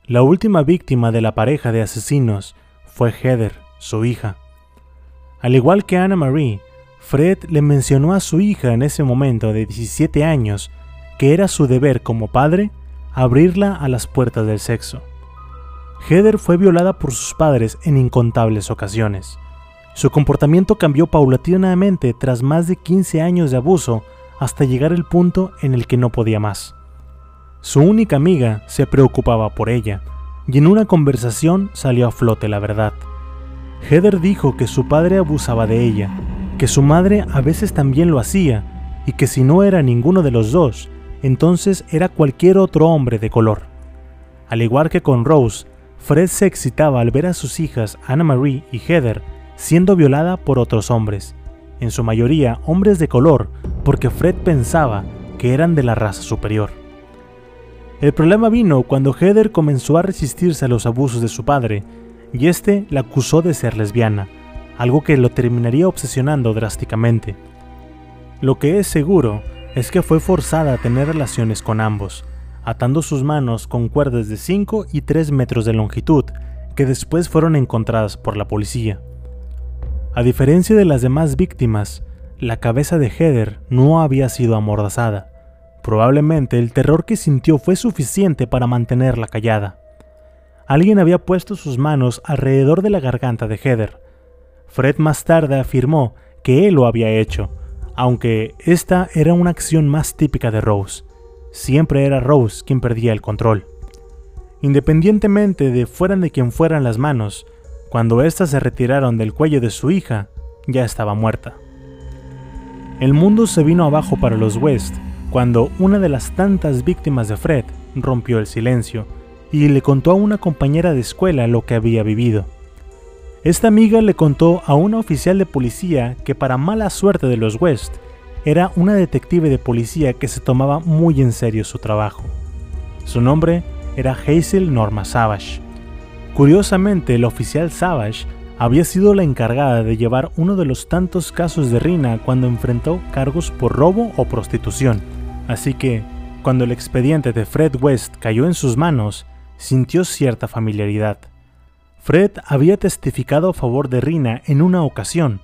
La última víctima de la pareja de asesinos fue Heather, su hija. Al igual que Anna Marie, Fred le mencionó a su hija en ese momento de 17 años que era su deber como padre abrirla a las puertas del sexo. Heather fue violada por sus padres en incontables ocasiones. Su comportamiento cambió paulatinamente tras más de 15 años de abuso hasta llegar al punto en el que no podía más. Su única amiga se preocupaba por ella, y en una conversación salió a flote la verdad. Heather dijo que su padre abusaba de ella, que su madre a veces también lo hacía, y que si no era ninguno de los dos, entonces era cualquier otro hombre de color. Al igual que con Rose, Fred se excitaba al ver a sus hijas Anna Marie y Heather siendo violada por otros hombres, en su mayoría hombres de color, porque Fred pensaba que eran de la raza superior. El problema vino cuando Heather comenzó a resistirse a los abusos de su padre, y este la acusó de ser lesbiana, algo que lo terminaría obsesionando drásticamente. Lo que es seguro es que fue forzada a tener relaciones con ambos, atando sus manos con cuerdas de 5 y 3 metros de longitud, que después fueron encontradas por la policía. A diferencia de las demás víctimas, la cabeza de Heather no había sido amordazada. Probablemente el terror que sintió fue suficiente para mantenerla callada. Alguien había puesto sus manos alrededor de la garganta de Heather. Fred más tarde afirmó que él lo había hecho, aunque esta era una acción más típica de Rose. Siempre era Rose quien perdía el control. Independientemente de fueran de quien fueran las manos, cuando éstas se retiraron del cuello de su hija, ya estaba muerta. El mundo se vino abajo para los West cuando una de las tantas víctimas de Fred rompió el silencio y le contó a una compañera de escuela lo que había vivido. Esta amiga le contó a una oficial de policía que para mala suerte de los West, era una detective de policía que se tomaba muy en serio su trabajo. Su nombre era Hazel Norma Savage. Curiosamente, el oficial Savage había sido la encargada de llevar uno de los tantos casos de Rina cuando enfrentó cargos por robo o prostitución Así que, cuando el expediente de Fred West cayó en sus manos, sintió cierta familiaridad. Fred había testificado a favor de Rina en una ocasión,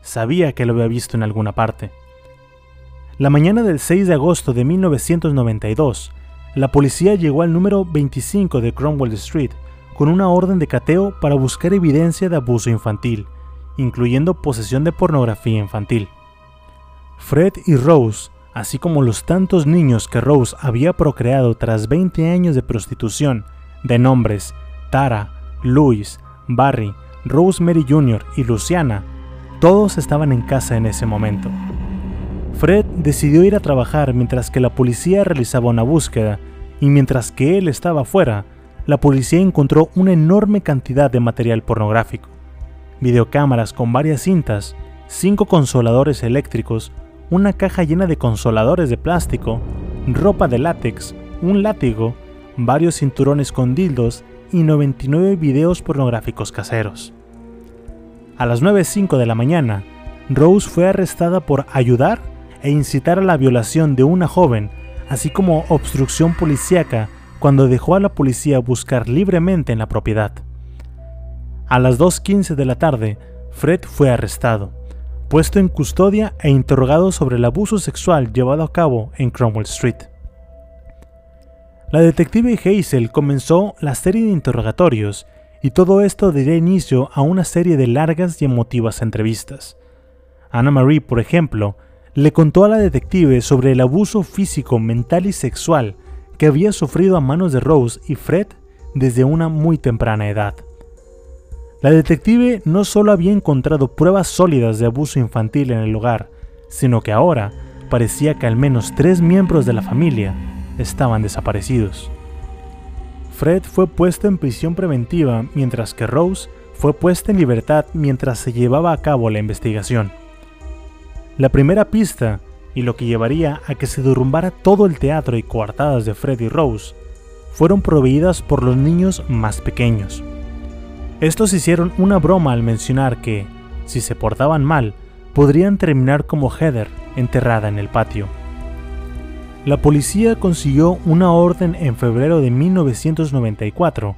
sabía que lo había visto en alguna parte. La mañana del 6 de agosto de 1992, la policía llegó al número 25 de Cromwell Street con una orden de cateo para buscar evidencia de abuso infantil, incluyendo posesión de pornografía infantil. Fred y Rose así como los tantos niños que Rose había procreado tras 20 años de prostitución, de nombres Tara, Louis, Barry, Rosemary Jr. y Luciana, todos estaban en casa en ese momento. Fred decidió ir a trabajar mientras que la policía realizaba una búsqueda y mientras que él estaba fuera, la policía encontró una enorme cantidad de material pornográfico, videocámaras con varias cintas, cinco consoladores eléctricos, una caja llena de consoladores de plástico, ropa de látex, un látigo, varios cinturones con dildos y 99 videos pornográficos caseros. A las 9.05 de la mañana, Rose fue arrestada por ayudar e incitar a la violación de una joven, así como obstrucción policíaca cuando dejó a la policía buscar libremente en la propiedad. A las 2.15 de la tarde, Fred fue arrestado puesto en custodia e interrogado sobre el abuso sexual llevado a cabo en Cromwell Street. La detective Hazel comenzó la serie de interrogatorios y todo esto daría inicio a una serie de largas y emotivas entrevistas. Anna Marie, por ejemplo, le contó a la detective sobre el abuso físico, mental y sexual que había sufrido a manos de Rose y Fred desde una muy temprana edad. La detective no solo había encontrado pruebas sólidas de abuso infantil en el hogar, sino que ahora parecía que al menos tres miembros de la familia estaban desaparecidos. Fred fue puesto en prisión preventiva mientras que Rose fue puesta en libertad mientras se llevaba a cabo la investigación. La primera pista, y lo que llevaría a que se derrumbara todo el teatro y coartadas de Fred y Rose, fueron proveídas por los niños más pequeños. Estos hicieron una broma al mencionar que, si se portaban mal, podrían terminar como Heather, enterrada en el patio. La policía consiguió una orden en febrero de 1994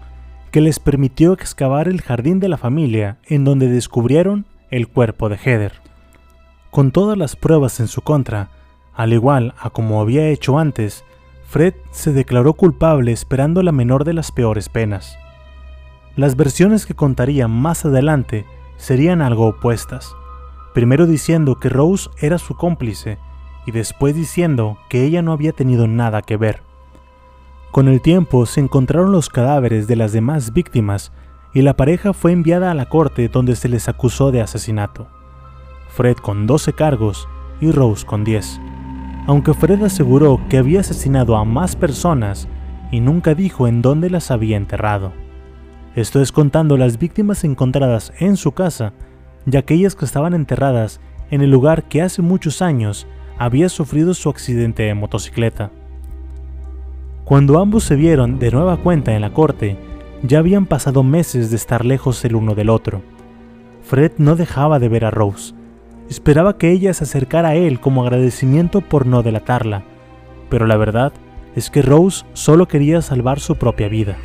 que les permitió excavar el jardín de la familia en donde descubrieron el cuerpo de Heather. Con todas las pruebas en su contra, al igual a como había hecho antes, Fred se declaró culpable esperando la menor de las peores penas. Las versiones que contaría más adelante serían algo opuestas, primero diciendo que Rose era su cómplice y después diciendo que ella no había tenido nada que ver. Con el tiempo se encontraron los cadáveres de las demás víctimas y la pareja fue enviada a la corte donde se les acusó de asesinato. Fred con 12 cargos y Rose con 10. Aunque Fred aseguró que había asesinado a más personas y nunca dijo en dónde las había enterrado. Esto es contando las víctimas encontradas en su casa y aquellas que estaban enterradas en el lugar que hace muchos años había sufrido su accidente de motocicleta. Cuando ambos se vieron de nueva cuenta en la corte, ya habían pasado meses de estar lejos el uno del otro. Fred no dejaba de ver a Rose, Esperaba que ella se acercara a él como agradecimiento por no delatarla, pero la verdad es que Rose solo quería salvar su propia vida.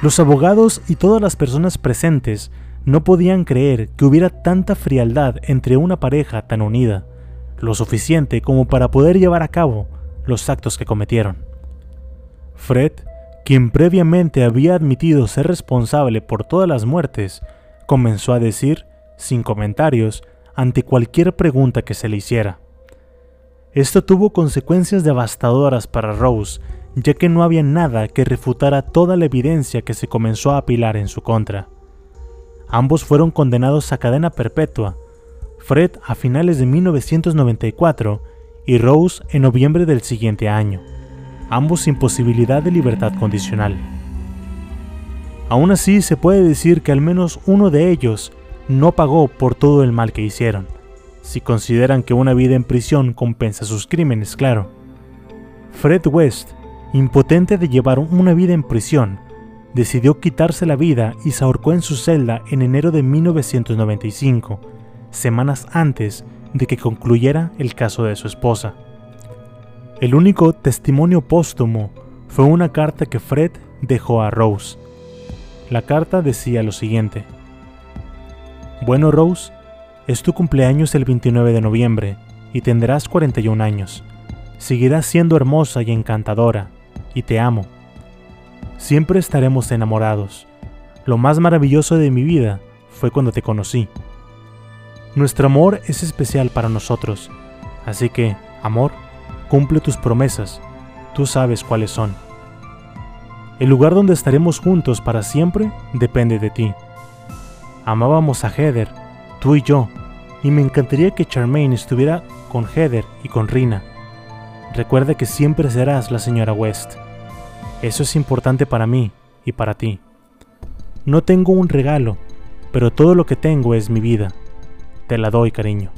Los abogados y todas las personas presentes no podían creer que hubiera tanta frialdad entre una pareja tan unida, lo suficiente como para poder llevar a cabo los actos que cometieron. Fred, quien previamente había admitido ser responsable por todas las muertes, comenzó a decir, sin comentarios, ante cualquier pregunta que se le hiciera. Esto tuvo consecuencias devastadoras para Rose, ya que no había nada que refutara toda la evidencia que se comenzó a apilar en su contra. Ambos fueron condenados a cadena perpetua, Fred a finales de 1994 y Rose en noviembre del siguiente año, ambos sin posibilidad de libertad condicional. Aún así, se puede decir que al menos uno de ellos no pagó por todo el mal que hicieron, si consideran que una vida en prisión compensa sus crímenes, claro. Fred West, impotente de llevar una vida en prisión, decidió quitarse la vida y se ahorcó en su celda en enero de 1995, semanas antes de que concluyera el caso de su esposa. El único testimonio póstumo fue una carta que Fred dejó a Rose. La carta decía lo siguiente. Bueno, Rose, es tu cumpleaños el 29 de noviembre y tendrás 41 años. Seguirás siendo hermosa y encantadora, y te amo. Siempre estaremos enamorados. Lo más maravilloso de mi vida fue cuando te conocí. Nuestro amor es especial para nosotros, así que, amor, cumple tus promesas, tú sabes cuáles son. El lugar donde estaremos juntos para siempre depende de ti. Amábamos a Heather, tú y yo, y me encantaría que Charmaine estuviera con Heather y con Rina. Recuerda que siempre serás la señora West. Eso es importante para mí y para ti. No tengo un regalo, pero todo lo que tengo es mi vida. Te la doy, cariño.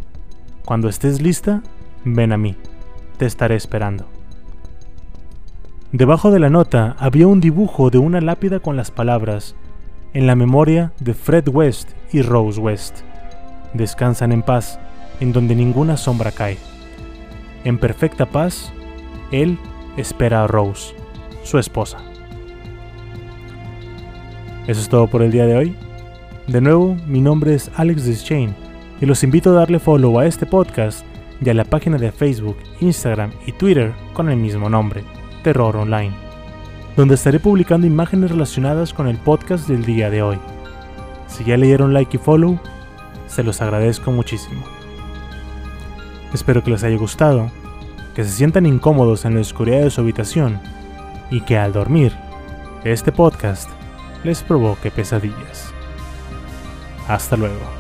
Cuando estés lista, ven a mí. Te estaré esperando. Debajo de la nota había un dibujo de una lápida con las palabras en la memoria de Fred West y Rose West. Descansan en paz, en donde ninguna sombra cae. En perfecta paz, él espera a Rose, su esposa. Eso es todo por el día de hoy. De nuevo, mi nombre es Alex Deschain y los invito a darle follow a este podcast y a la página de Facebook, Instagram y Twitter con el mismo nombre, Terror Online donde estaré publicando imágenes relacionadas con el podcast del día de hoy. Si ya le dieron like y follow, se los agradezco muchísimo. Espero que les haya gustado, que se sientan incómodos en la oscuridad de su habitación y que al dormir, este podcast les provoque pesadillas. Hasta luego.